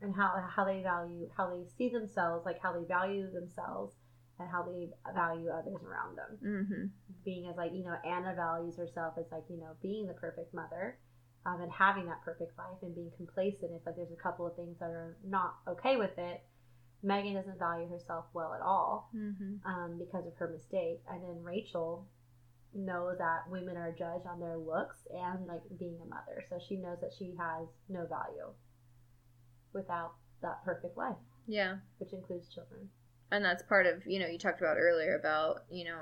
and how how they value how they see themselves, like how they value themselves, and how they value others around them. Mm-hmm. being as like you know Anna values herself as like you know being the perfect mother, um, and having that perfect life and being complacent. If like there's a couple of things that are not okay with it, Megan doesn't value herself well at all Mm-hmm. um, because of her mistake, and then Rachel knows that women are judged on their looks and like being a mother, so she knows that she has no value without that perfect life, Yeah. which includes children. And that's part of, you know, you talked about earlier about, you know,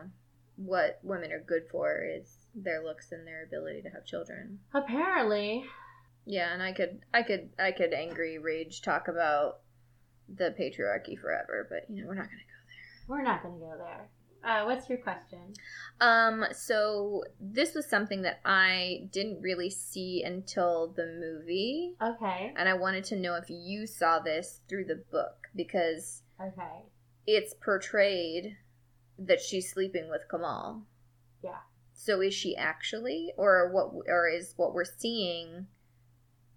what women are good for is their looks and their ability to have children. Apparently, Yeah, and I could I could I could angry rage talk about the patriarchy forever, but you know, we're not going to go there. we're not going to go there. Uh, what's your question? Um, so this was something that I didn't really see until the movie, Okay. and I wanted to know if you saw this through the book because Okay. it's portrayed that she's sleeping with Kamal. Yeah. So is she actually, or what, or is what we're seeing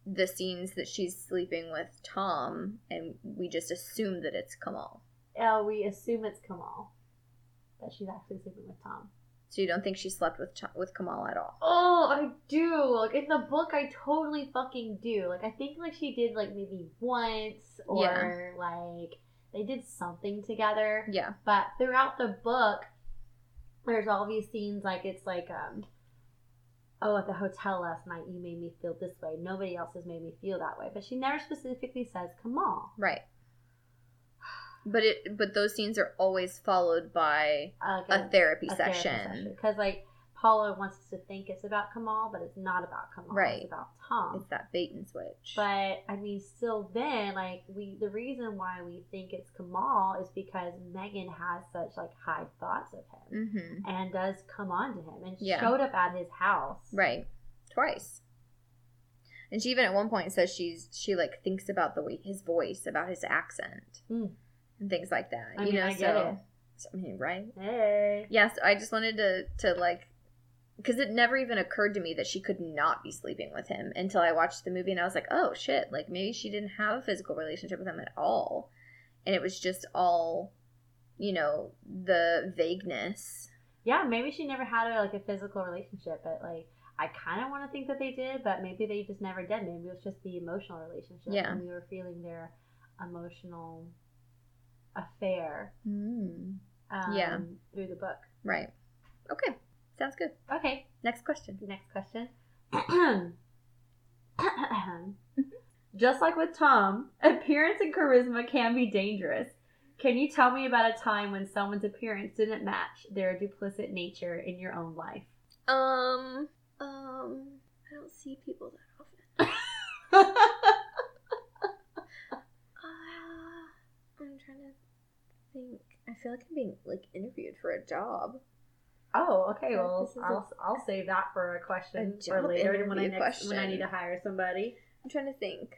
the scenes that she's sleeping with Tom, and we just assume that it's Kamal? Oh, we assume it's Kamal. That she's actually sleeping with Tom. So you don't think she slept with Tom, with Kamal at all? Oh, I do. Like in the book, I totally fucking do. Like I think like she did like maybe once, or like they did something together. Yeah. But throughout the book, there's all these scenes like it's like um oh at the hotel last night you made me feel this way nobody else has made me feel that way but she never specifically says kamal Right. But it but those scenes are always followed by uh, a therapy session. because like paula wants us to think it's about kamal but it's not about kamal Right. it's about tom It's that bait and switch. But I mean, still, then like we, the reason why we think it's Kamal is because Megan has such like high thoughts of him mm-hmm. and does come on to him and Yeah. showed up at his house. Right. Twice. And she even at one point says she's she like thinks about the way his voice, about his accent, Hmm. And things like that. I you mean, know, I so, so I mean, right? Hey. Yes, I just wanted to to like because it never even occurred to me that she could not be sleeping with him until I watched the movie and I was like, oh shit, like maybe she didn't have a physical relationship with him at all, and it was just all, you know, the vagueness. Yeah, maybe she never had a, like a physical relationship, but like I kind of want to think that they did, but maybe they just never did. Maybe it was just the emotional relationship, Yeah. and we were feeling their emotional affair. Mm. Um, Yeah. through the book. Right. Okay. Sounds good. Okay, Next question. Next question. Just like with Tom, appearance and charisma can be dangerous. Can you tell me about a time when someone's appearance didn't match their duplicit nature in your own life? Um, um, I don't see people that often. Uh, I'm trying to think. I feel like I'm being like interviewed for a job. oh, okay. Well, This is a- I'll, I'll save that for a question A for later when I interview next, when I need to hire somebody. I'm trying to think.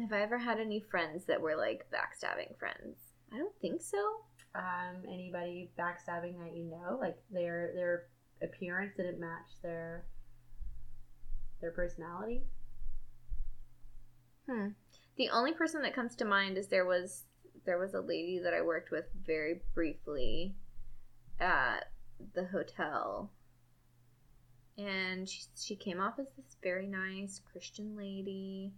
Have I ever had any friends that were like backstabbing friends? I don't think so. Um, anybody backstabbing that you know, like their their appearance didn't match their their personality. Hmm. The only person that comes to mind is there was there was a lady that I worked with very briefly at the hotel. And she, she came off as this very nice Christian lady,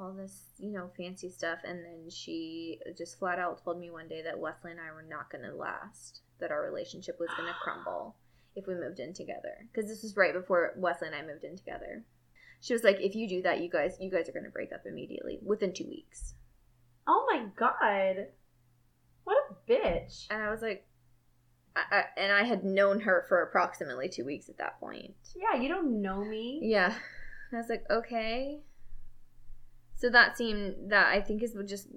all this, you know, fancy stuff. And then she just flat out told me one day that Wesley and I were not going to last, that our relationship was going to crumble if we moved in together. Because this was right before Wesley and I moved in together. She was like, if you do that, you guys, you guys are going to break up immediately within two weeks. Oh my god. What a bitch. And I was like, I, I, and I had known her for approximately two weeks at that point. Yeah, you don't know me. Yeah. And I was like, okay. So that seemed, that I think is just,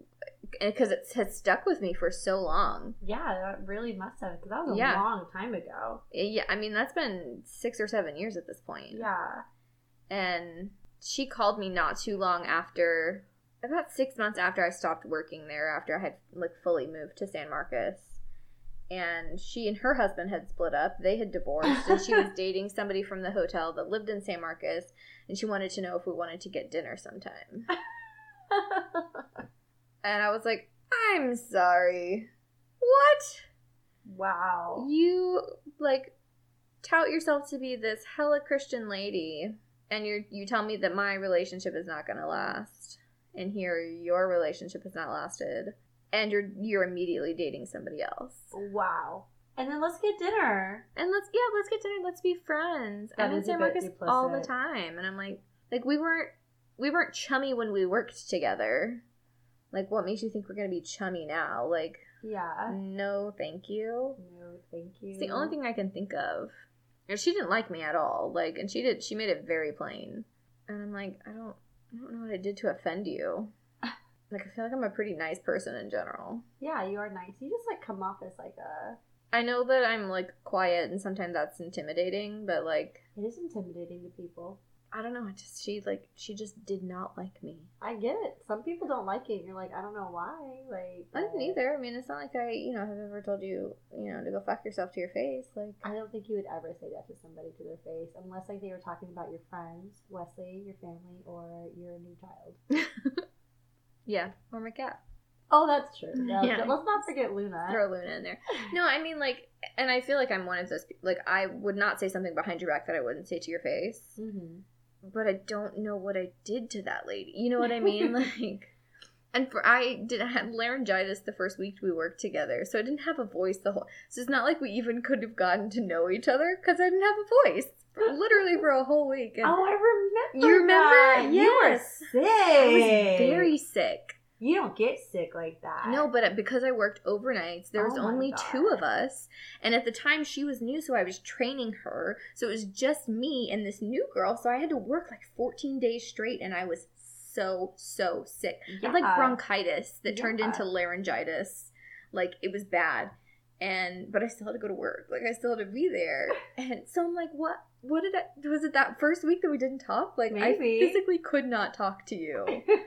eh, because it has stuck with me for so long. Yeah, that really must have, because that was a Yeah. long time ago. Eh, yeah, I mean, that's been six or seven years at this point. Yeah. And she called me not too long after, about six months after I stopped working there, after I had like fully moved to San Marcos. And she and her husband had split up. They had divorced, and she was dating somebody from the hotel that lived in San Marcos. And she wanted to know if we wanted to get dinner sometime. And I was like, I'm sorry. What? wow. You like tout yourself to be this hella Christian lady, and you you tell me that my relationship is not gonna last, and here your relationship has not lasted, and you're you're immediately dating somebody else. Wow. And then let's get dinner. And let's yeah, let's get dinner. Let's be friends. That I'm in San Marcos all the time, and I'm like, like we weren't we weren't chummy when we worked together. Like, what makes you think we're gonna be chummy now? Like, Yeah. no, thank you. No, thank you. It's the only thing I can think of. And she didn't like me at all. Like, and she did. She made it very plain. And I'm like, I don't, I don't know what I did to offend you. Like, I feel like I'm a pretty nice person in general. Yeah, you are nice. You just like come off as like a. I know that I'm like quiet, and sometimes that's intimidating. But like, It is intimidating to people. I don't know. I just she like she just did not like me. I get it. Some people don't like it. You're like, I don't know why. Like, I didn't either. I mean, it's not like I, you know, have ever told you, you know, to go fuck yourself to your face. Like, I don't think you would ever say that to somebody to their face, unless like they were talking about your friends, Wesley, your family, or your new child. yeah, or my cat. Oh, that's true. Yeah, Yeah. Let's not forget Luna. throw Luna in there. No, I mean like, and I feel like I'm one of those. Like, I would not say something behind your back that I wouldn't say to your face. Mm-hmm. But I don't know what I did to that lady. You know what I mean? like, And for I did I had laryngitis the first week we worked together, so I didn't have a voice the whole. So it's not like we even could have gotten to know each other because I didn't have a voice for, literally for a whole week. And Oh, I remember. You remember? that. You were Yes. sick. I was very sick. You don't get sick like that. No, but uh, because I worked overnights, there oh was Oh my only God. two of us, and at the time she was new, so I was training her. So it was just me and this new girl. So I had to work like 14 days straight, and I was so so sick. I had like bronchitis that turned into laryngitis. Like it was bad. And but I still had to go to work. Like I still had to be there. And so I'm like, what what did I was it that first week that we didn't talk? Like Maybe. I physically could not talk to you.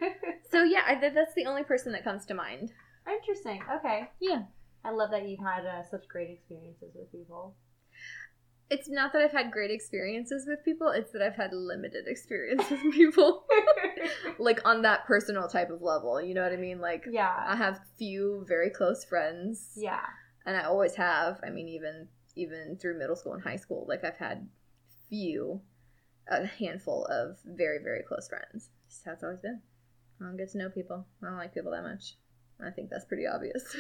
so yeah, I, that's the only person that comes to mind. Interesting. Okay. Yeah. I love that you've had uh, such great experiences with people. It's not that I've had great experiences with people, it's that I've had limited experiences with people. like on that personal type of level. You know what I mean? Like yeah. I have few very close friends. Yeah. and I always have. I mean, even even through middle school and high school, like I've had few, a handful of very very close friends. Just how it's always been. I don't get to know people. I don't like people that much. I think that's pretty obvious.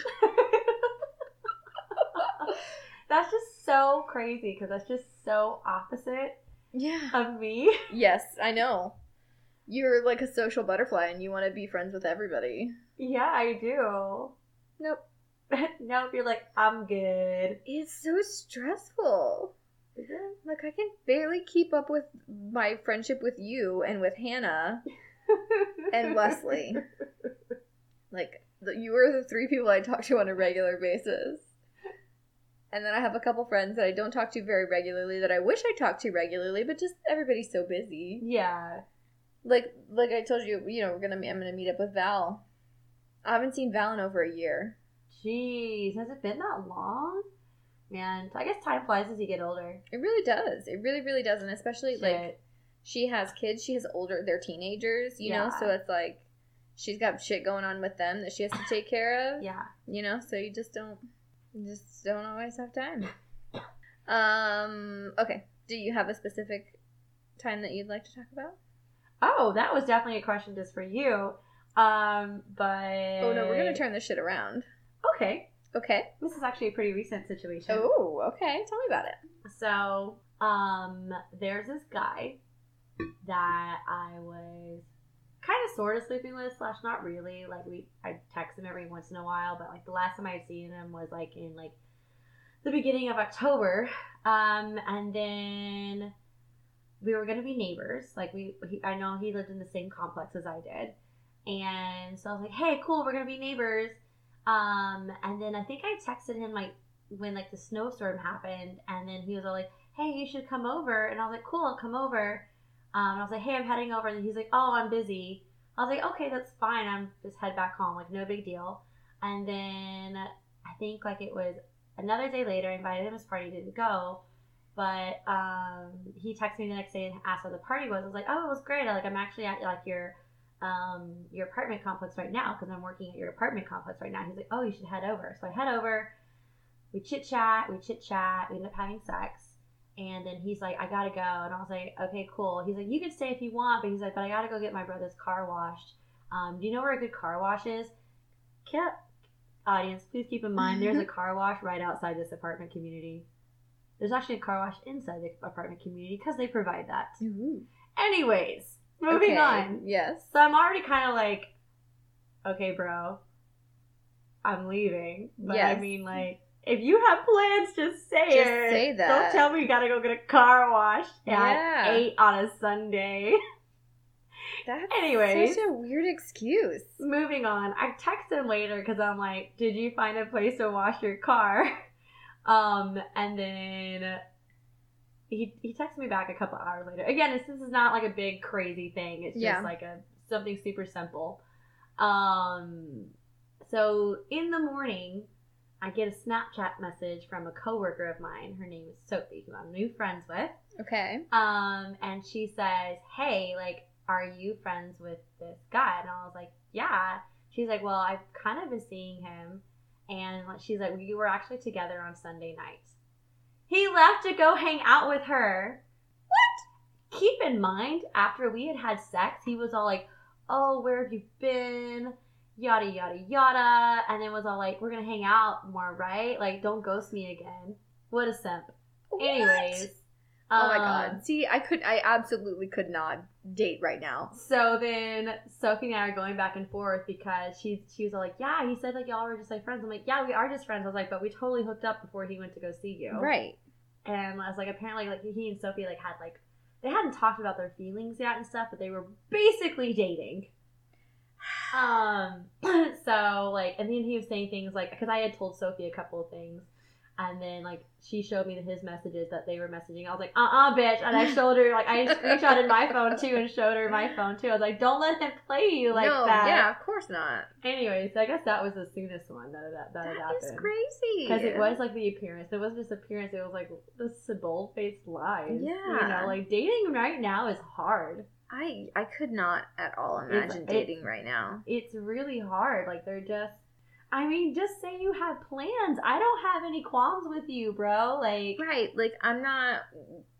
that's just so crazy because that's just so opposite yeah. of me. Yes, I know. You're like a social butterfly, and you want to be friends with everybody. Yeah, I do. Nope. nope, you're like, I'm good. It's so stressful. Is? Like I can barely keep up with my friendship with you and with Hannah. And Wesley. Like you are the three people I talk to on a regular basis. And then I have a couple friends that I don't talk to very regularly that I wish I talked to regularly, but just everybody's so busy. yeah. Like like I told you, you know, we're gonna I'm gonna meet up with Val. I haven't seen Val in over a year. Jeez, has it been that long? Man, I guess time flies as you get older. It really does. It really really does, and especially like she has kids. She has older. They're teenagers, you know. So it's like she's got shit going on with them that she has to take care of. Yeah. you know so you just don't you just don't always have time um okay do you have a specific time that you'd like to talk about Oh, that was definitely a question just for you. Um, but oh no we're gonna turn this shit around Okay, okay this is actually a pretty recent situation. oh okay tell me about it So, um, there's this guy that I was kind of sort of sleeping with, slash not really. Like we, I text him every once in a while, but like the last time I had seen him was like in like the beginning of October. Um, and then we were gonna be neighbors. Like we, he, I know he lived in the same complex as I did, and so I was like, hey, cool, we're gonna be neighbors. Um, and then I think I texted him like when like the snowstorm happened, and then he was all like, "Hey, you should come over," and I was like, "Cool, I'll come over." Um, and I was like, "Hey, I'm heading over," and he's like, "Oh, I'm busy." I was like, "Okay, that's fine. I'm just head back home, like no big deal." And then I think like it was another day later, I invited him to his party, didn't go, but um, he texted me the next day and asked how the party was. I was like, "Oh, it was great. Like I'm actually at like your um, your apartment complex right now because I'm working at your apartment complex right now." He's like, "Oh, you should head over." So I head over we chit chat, we chit chat, we end up having sex. And then he's like, I gotta go. And I was like, okay, cool. He's like, you can stay if you want, but he's like, but I gotta go get my brother's car washed. Um, do you know where a good car wash is? Kept audience, please keep in mind there's a car wash right outside this apartment community. There's actually a car wash inside the apartment community because they provide that. Anyways, moving Okay, on. yes So I'm already kind of like, okay, bro, I'm leaving. But I mean, like, if you have plans, just say Just it. say that. Don't tell me you gotta go get a car wash Yeah. at eight on a Sunday. that's Anyways. such a weird excuse Moving on. I texted him later because I'm like, did you find a place to wash your car? Um, and then he he texted me back a couple hours later. Again, this, this is not like a big crazy thing. It's just Yeah. like a something super simple. Um, so in the morning, I get a Snapchat message from a coworker of mine. Her name is Sophie, who I'm new friends with. okay Um, and she says, "Hey, like, are you friends with this guy?" And I was like, "Yeah." She's like, "Well, I've kind of been seeing him." And she's like, "We were actually together on Sunday night." He left to go hang out with her. What? Keep in mind, after we had had sex, he was all like, "Oh, where have you been?" yada yada yada, and then was all like, "We're gonna hang out more, right? Like, don't ghost me again." What a simp. What? Anyways. Oh my um, god. See, I could I absolutely could not date right now. So then Sophie and I are going back and forth because she's she was like, Yeah, he said like y'all were just like friends. I'm like, Yeah, we are just friends. I was like, but we totally hooked up before he went to go see you. Right. And I was like, apparently like he and Sophie like had like they hadn't talked about their feelings yet and stuff, but they were basically dating. Um so like and then he was saying things like because I had told Sophie a couple of things and then like she showed me his messages that they were messaging. I was like, uh uh bitch and I showed her like I screenshotted my phone too and showed her my phone too. I was like, Don't let him play you like no, that. yeah, of course not. Anyways, I guess that was the soonest one that that, that, had That is crazy. Because it was like the appearance. It wasn't just appearance. It was like the bold faced lies. Yeah. You know, like dating right now is hard. I I could not at all imagine it's- dating right now. It's really hard. Like they're just. I mean, just say you have plans. I don't have any qualms with you, bro. Like Right, like I'm not.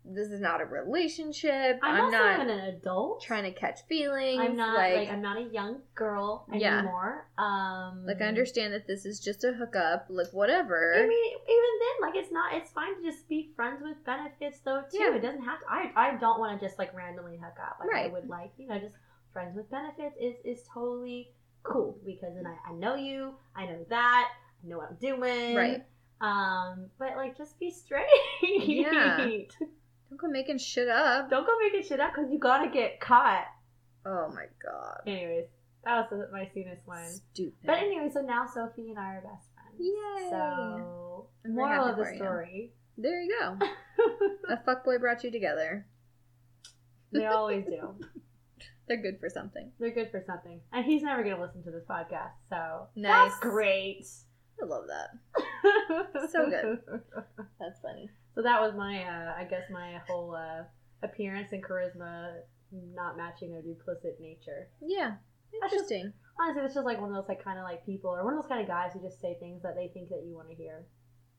This is not a relationship. I'm, I'm, also not an adult. trying to catch feelings. I'm not like, like, I'm not a young girl Yeah. anymore. Um, like I understand that this is just a hookup. Like whatever. I mean, even then, like it's not. It's fine to just be friends with benefits, though. Too. Yeah. It doesn't have to. I I don't want to just like randomly hook up. Like I would like you know just friends with benefits is is totally cool because then I, I know you. I know that. I know what I'm doing. Right. Um, but like just be straight. Yeah. Don't go making shit up. Don't go making shit up because you gotta get caught. Oh my god. Anyways, that was my soonest one. Stupid. But anyway, so now Sophie and I are best friends. Yay. So I'm moral of the for you. story. there you go. A fuckboy brought you together. they always do. They're good for something. They're good for something. And he's never going to listen to this podcast, so Nice. that's great. I love that. So good. That's funny. So that was my, uh, I guess, my whole uh, appearance and charisma not matching their duplicit nature. Yeah. That's just- Interesting. Honestly, it's just like one of those like kind of like people or one of those kind of guys who just say things that they think that you want to hear,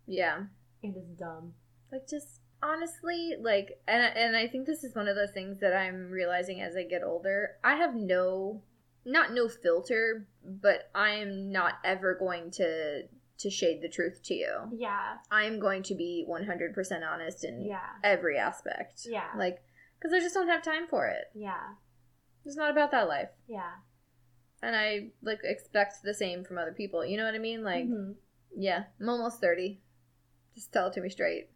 Yeah. and it's dumb. Like just honestly, like and and I think this is one of those things that I'm realizing as I get older. I have no not no filter, but I am not ever going to to shade the truth to you. Yeah, I am going to be 100% honest in yeah, every aspect. Yeah. Like cuz I just don't have time for it. yeah, It's not about that life. yeah. And I like expect the same from other people. You know what I mean? Like Mhm. yeah, I'm almost 30. Just tell it to me straight.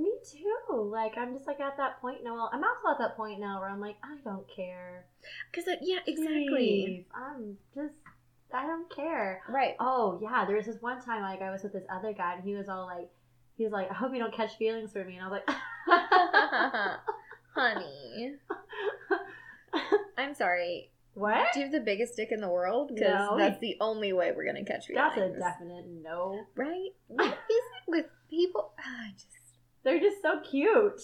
Me too. Like I'm just like at that point now. I'm also at that point now where I'm like, I don't care. Cuz yeah, exactly. Jeez, I'm just, I don't care. Right. Oh yeah, there was this one time like I was with this other guy and he was all like, he was like, I hope you don't catch feelings for me, and I was like, Honey. I'm sorry. what? Do you have the biggest dick in the world? Because No. that's the only way we're gonna catch feelings. That's a definite no. right. What is it with people? Ah, I just They're just so cute.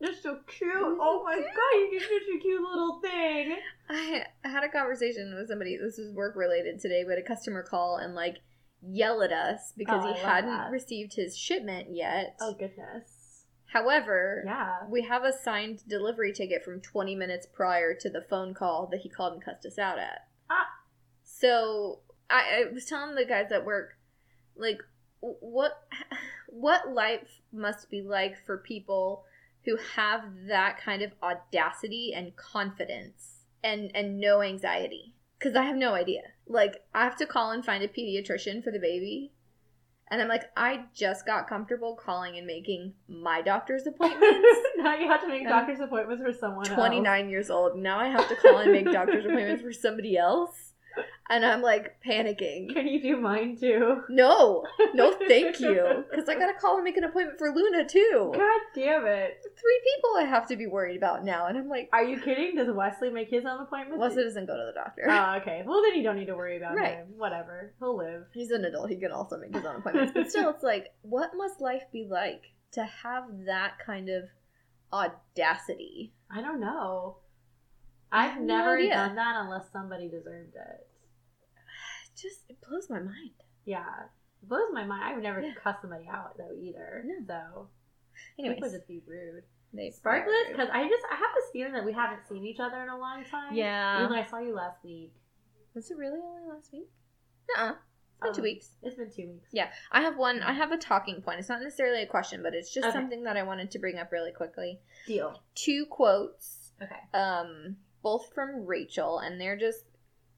They're so cute. Oh my god, you're such a cute little thing. I had a conversation with somebody. This was work related today, but a customer call and like yell at us because Oh, he hadn't that. received his shipment yet. Oh goodness. However, Yeah. we have a signed delivery ticket from 20 minutes prior to the phone call that he called and cussed us out at. Ah. So I, I was telling the guys at work, like, what what life must be like for people who have that kind of audacity and confidence and and no anxiety. Because I have no idea. Like, I have to call and find a pediatrician for the baby. And I'm like, I just got comfortable calling and making my doctor's appointments. now you have to make doctor's appointments for someone else. 29 years old. Now I have to call and make doctor's appointments for somebody else. And I'm like panicking. Can you do mine too? No, no, thank you. Because I gotta call and make an appointment for Luna too. God damn it. Three people I have to be worried about now. And I'm like, Are you kidding? Does Wesley make his own appointments? Wesley doesn't go to the doctor. Oh, okay. Well, then you don't need to worry about Right. him. Whatever. He'll live. He's an adult. He can also make his own appointments. But still, it's like, what must life be like to have that kind of audacity? I don't know. I've no never done that unless somebody deserved it. It just it blows my mind. Yeah. It blows my mind. I would never Yeah. cuss somebody out though either. No. So Anyways, people just be rude. they Sparklets, because I just I have this feeling that we haven't seen each other in a long time. Yeah. Even I saw you last week. Was it really only last week? Uh-uh. It's been two Oh. weeks. It's been two weeks. Yeah, I have one. I have a talking point. It's not necessarily a question, but it's just Okay. something that I wanted to bring up really quickly. Deal. Two quotes, Okay. um, both from Rachel, and they're just,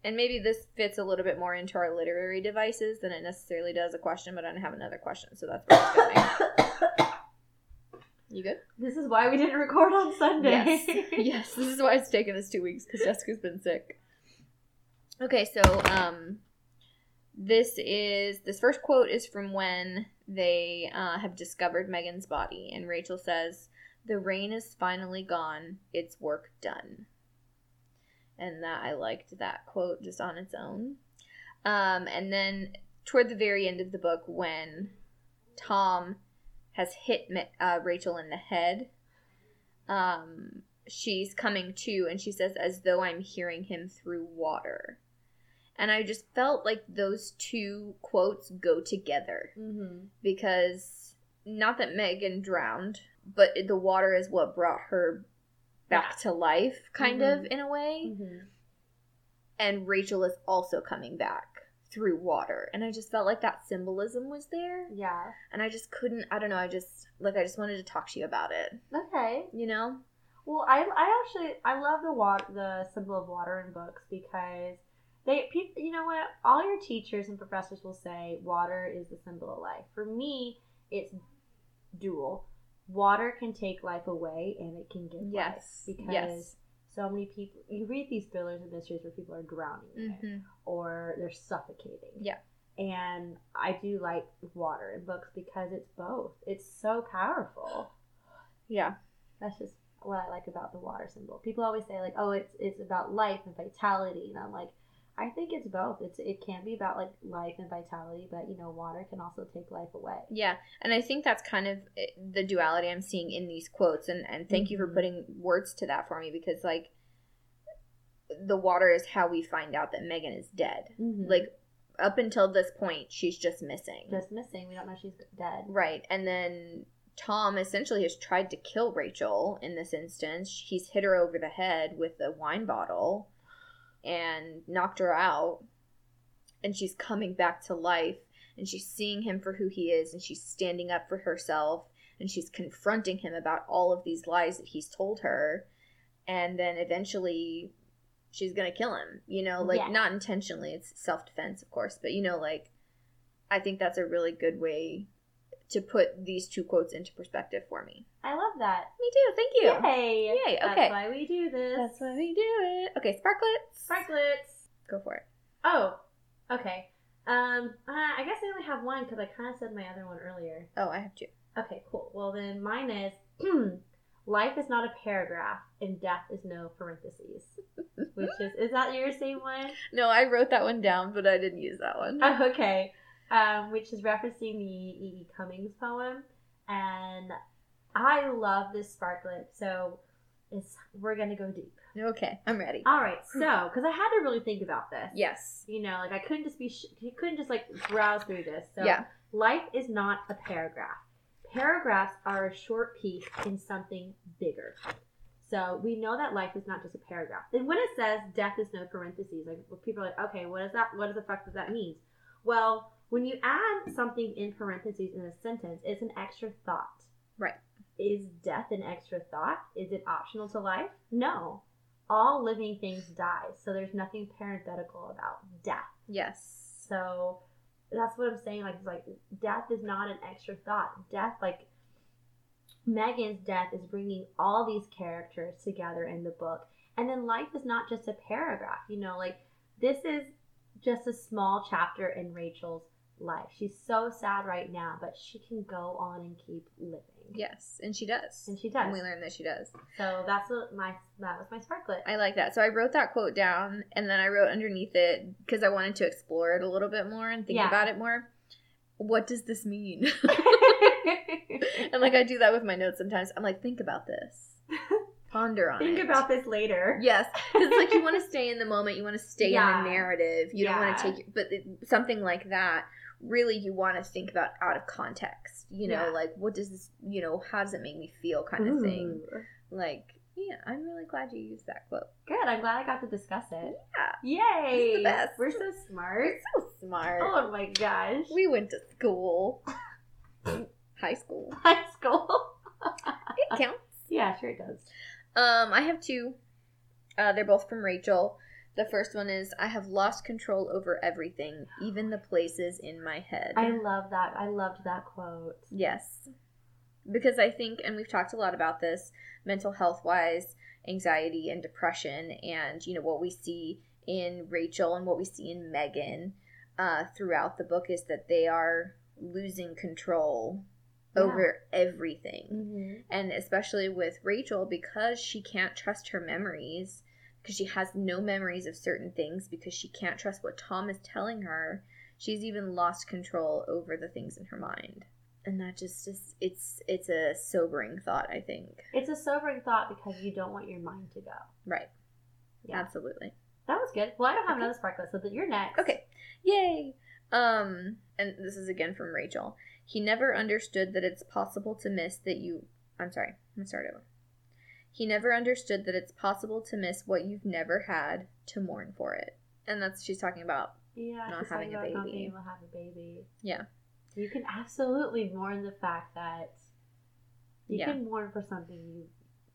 and maybe this fits a little bit more into our literary devices than it necessarily does a question. But I don't have another question, so that's where it's going. You good? this is why we didn't record on Sunday. Yes. yes. This is why it's taken us two weeks because Jessica's been sick. Okay, so um, this is this first quote is from when they uh, have discovered Megan's body, and Rachel says, "The rain is finally gone. It's work done." And that I liked that quote just on its own. Um, and then toward the very end of the book, when Tom has hit uh, Rachel in the head um, she's coming to and she says, as though I'm hearing him through water. And I just felt like those two quotes go together Mm-hmm. because not that Megan drowned, but the water is what brought her back to life, kind of, Mhm. in a way. Mm-hmm. And Rachel is also coming back through water. And I just felt like that symbolism was there. Yeah. And I just couldn't, I don't know, I just, like, I just wanted to talk to you about it, Okay. you know? Well, I, I actually I love the water the symbol of water in books because they people you know what all your teachers and professors will say water is the symbol of life. For me, it's dual. Water can take life away and it can give Yes. life because Yes. so many people you read these thrillers and mysteries where people are drowning in it Mm-hmm. or they're suffocating. Yeah. And I do like water in books because it's both. It's so powerful. Yeah. That's just what I like about the water symbol. People always say like, "Oh, it's it's about life and vitality," and I'm like, I think it's both. It's it can be about like life and vitality, but you know, water can also take life away. Yeah, and I think that's kind of eh, the duality I'm seeing in these quotes, and and thank you for Mhm. putting words to that for me because like the water is how we find out that Megan is dead. Mm-hmm. Like up until this point, she's just missing. just missing. We don't know she's dead. Right, and then Tom essentially has tried to kill Rachel in this instance. He's hit her over the head with a wine bottle and knocked her out. And she's coming back to life and she's seeing him for who he is and she's standing up for herself and she's confronting him about all of these lies that he's told her. And then eventually she's going to kill him, you know, like Yeah. not intentionally, it's self defense, of course, but you know, like I think that's a really good way to put these two quotes into perspective for me. I love that. Me too. Thank you. Yay! Yay, Okay. That's why we do this. That's why we do it. Okay, sparklets. Sparklets. Go for it. Oh, okay. Um, uh, I guess I only have one because I kind of said my other one earlier. Oh, I have two. Okay, cool. Well, then mine is life is not a paragraph and death is no parentheses. Which is, is that your same one? No, I wrote that one down, but I didn't use that one. Oh, okay. Um, which is referencing the E. E. Cummings poem. And I love this sparklet. So it's we're going to go deep. okay, I'm ready. All right. So, because I had to really think about this. Yes. You know, like I couldn't just be, sh- you couldn't just like browse through this. So, Yeah. life is not a paragraph. Paragraphs are a short piece in something bigger. So we know that life is not just a paragraph. And when it says death is no parentheses, like people are like, okay, what is that? What does the fuck does that mean? Well, when you add something in parentheses in a sentence, it's an extra thought. Right. Is death an extra thought? Is it optional to life? No. All living things die, so there's nothing parenthetical about death. Yes. So that's what I'm saying. Like, it's like death is not an extra thought. Death, like Megan's death, is bringing all these characters together in the book. And then life is not just a paragraph. You know, like this is just a small chapter in Rachel's life. She's so sad right now, but she can go on and keep living. Yes, and she does. And she does. And we learned that she does. So that's what my that was my sparklet. I like that. So I wrote that quote down, and then I wrote underneath it because I wanted to explore it a little bit more and think Yeah. about it more. What does this mean? and like I do that with my notes sometimes. I'm like, think about this, ponder on Think it. about this later. Yes, because like you want to stay in the moment, you want to stay Yeah. in the narrative. You don't want to take, but it- something like that, really, you want to think about out of context. You know, Yeah. like what does this, you know, how does it make me feel, kind of thing. Like Yeah, I'm really glad you used that quote. Good. I'm glad I got to discuss it. Yeah, Yay! We're so smart. We're so smart. Oh my gosh. We went to school. High school. high school. It counts. yeah, sure it does. Um, I have two. Uh, they're both from Rachel. The first one is I have lost control over everything, even the places in my head. I love that. I loved that quote. Yes. Because I think, and we've talked a lot about this, mental health wise, anxiety and depression, and, you know, what we see in Rachel and what we see in Megan uh, throughout the book is that they are losing control Yeah. over everything. Mm-hmm. And especially with Rachel, because she can't trust her memories, because she has no memories of certain things, because she can't trust what Tom is telling her, she's even lost control over the things in her mind. And that just is it's it's a sobering thought, I think. It's a sobering thought because you don't want your mind to go. Right. Yeah. Absolutely. That was good. Well, I don't have Okay. another sparklet, so that you're next. Okay. Yay. Um and this is again from Rachel. He never understood that it's possible to miss that you I'm sorry. I'm to start over. He never understood that it's possible to miss what you've never had to mourn for it. And that's she's talking about Yeah, Not having a about Not baby. being able to have a baby. Yeah. You can absolutely mourn the fact that you Yeah. can mourn for something you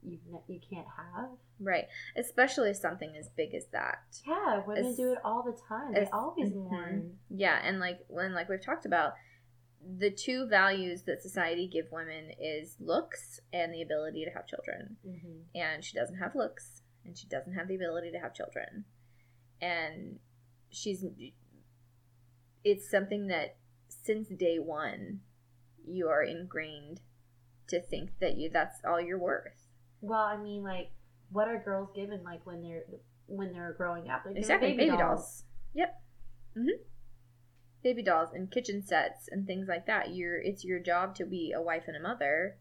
you you can't have. right, especially something as big as that. Yeah, women It's- do it all the time. They it's- always mhm. mourn. Yeah, and like when like we've talked about the two values that society give women is looks and the ability to have children. Mm-hmm. and she doesn't have looks and she doesn't have the ability to have children and she's it's something that since day one you are ingrained to think that you that's all you're worth Well, I mean, like, what are girls given like when they're when they're growing up? Given exactly baby, dolls. yep hmm baby dolls and kitchen sets and things like that you're it's your job to be a wife and a mother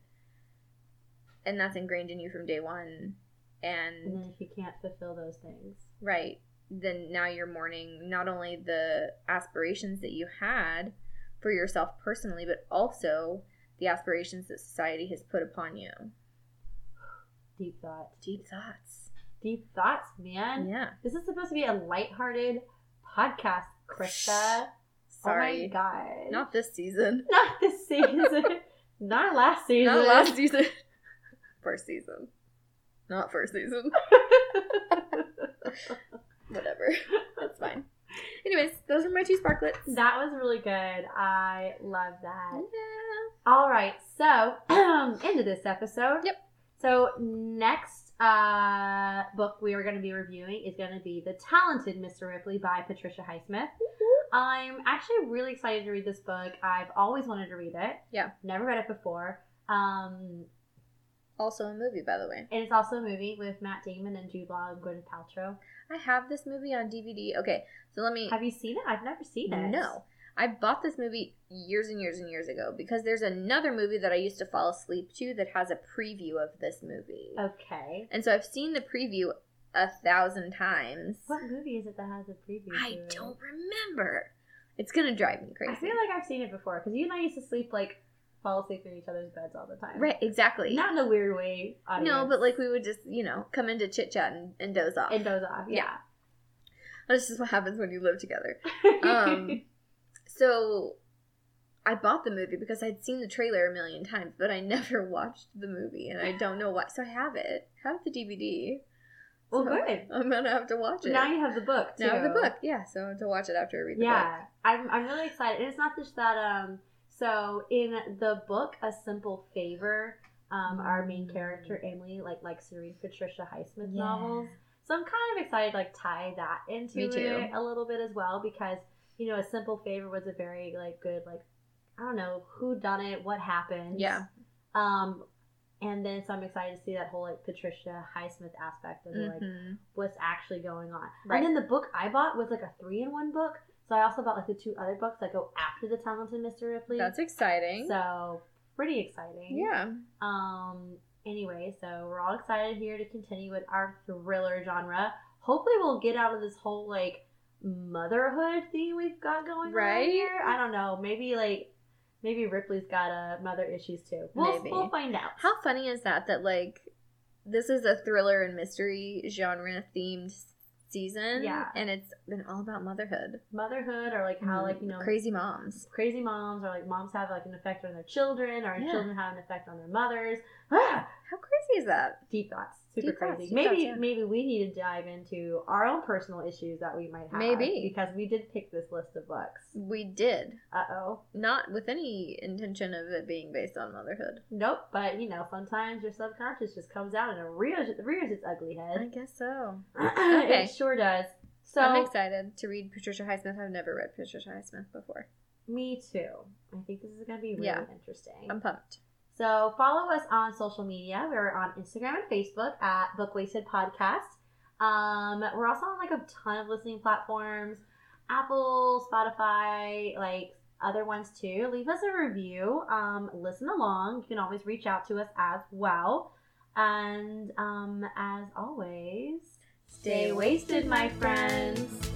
and that's ingrained in you from day one And then if you can't fulfill those things, Right. Then now you're mourning not only the aspirations that you had for yourself personally, but also the aspirations that society has put upon you. deep thoughts. Deep thoughts. Deep thoughts, man. Yeah. This is supposed to be a lighthearted podcast, Krista. Sorry. Oh my god. Not this season. Not this season. Not last season. Not last season. first season. Not first season. Whatever. That's fine. Anyways, those are my two sparklets. that was really good. I love that. Yeah. All right, so into this episode. Yep. So next uh, book we are going to be reviewing is going to be The Talented Mr. Ripley by Patricia Highsmith. I'm actually really excited to read this book. I've always wanted to read it. Yeah. Never read it before. Um, Also a movie, by the way. and it's also a movie with Matt Damon and Jude Law and Gwyneth Paltrow. I have this movie on DVD. Okay, so let me. Have you seen it? I've never seen it. No. I bought this movie years and years and years ago because there's another movie that I used to fall asleep to that has a preview of this movie. Okay. And so I've seen the preview a thousand times. What movie is it that has a preview? I it? don't remember. It's gonna drive me crazy. I feel like I've seen it before because you and I used to sleep like fall asleep in each other's beds all the time. right, exactly. Not in a weird way. no, but like we would just, you know, come into chit chat and, and doze off. it goes off. Yeah. This is what happens when you live together. Um, So I bought the movie because I'd seen the trailer a million times, but I never watched the movie, and I don't know why. So I have it. I have the DVD. Well, good. I'm gonna have to watch it. Now you have the book too. Now I have the book, yeah. So to watch it after I read the Yeah, book. Yeah, I'm I'm really excited. And it's not just that. Um, so in the book, A Simple Favor, um, our main Mm. character Emily like likes to read Patricia Highsmith Yeah. novels. So I'm kind of excited to like tie that into Me too. it a little bit as well because you know A Simple Favor was a very like good like I don't know who done it, what happened. Yeah. Um, and then so I'm excited to see that whole like Patricia Highsmith aspect of like Mhm. what's actually going on. Right. And then the book I bought was like a three in one book. So I also bought like the two other books that go after the Talented Mr. Ripley. That's exciting. so pretty exciting. yeah. Um. Anyway, so we're all excited here to continue with our thriller genre. Hopefully, we'll get out of this whole like motherhood thing we've got going Right? on here. I don't know. Maybe like maybe Ripley's got uh, mother issues too. We'll, Maybe. we'll find out. How funny is that? That like this is a thriller and mystery genre themed season. Yeah. And it's been all about motherhood. Motherhood, or like how like you know crazy moms. crazy moms, or like moms have like an effect on their children, or Yeah. children have an effect on their mothers. Ah, How crazy is that? deep thoughts, super Deep crazy. deep maybe thoughts, yeah. maybe we need to dive into our own personal issues that we might have. Maybe. because we did pick this list of books. We did. Uh oh. Not with any intention of it being based on motherhood. Nope, but you know, sometimes your subconscious just comes out and it rears, rears its ugly head. I guess so. Okay. it sure does. So, I'm excited to read Patricia Highsmith. I've never read Patricia Highsmith before. me too. I think this is going to be really Yeah. interesting. I'm pumped. So follow us on social media. We're on Instagram and Facebook at Book Wasted Podcast. Um, we're also on like a ton of listening platforms, Apple, Spotify, like other ones too. Leave us a review. Um, listen along. You can always reach out to us as well. And um, as always, Stay wasted, my friends.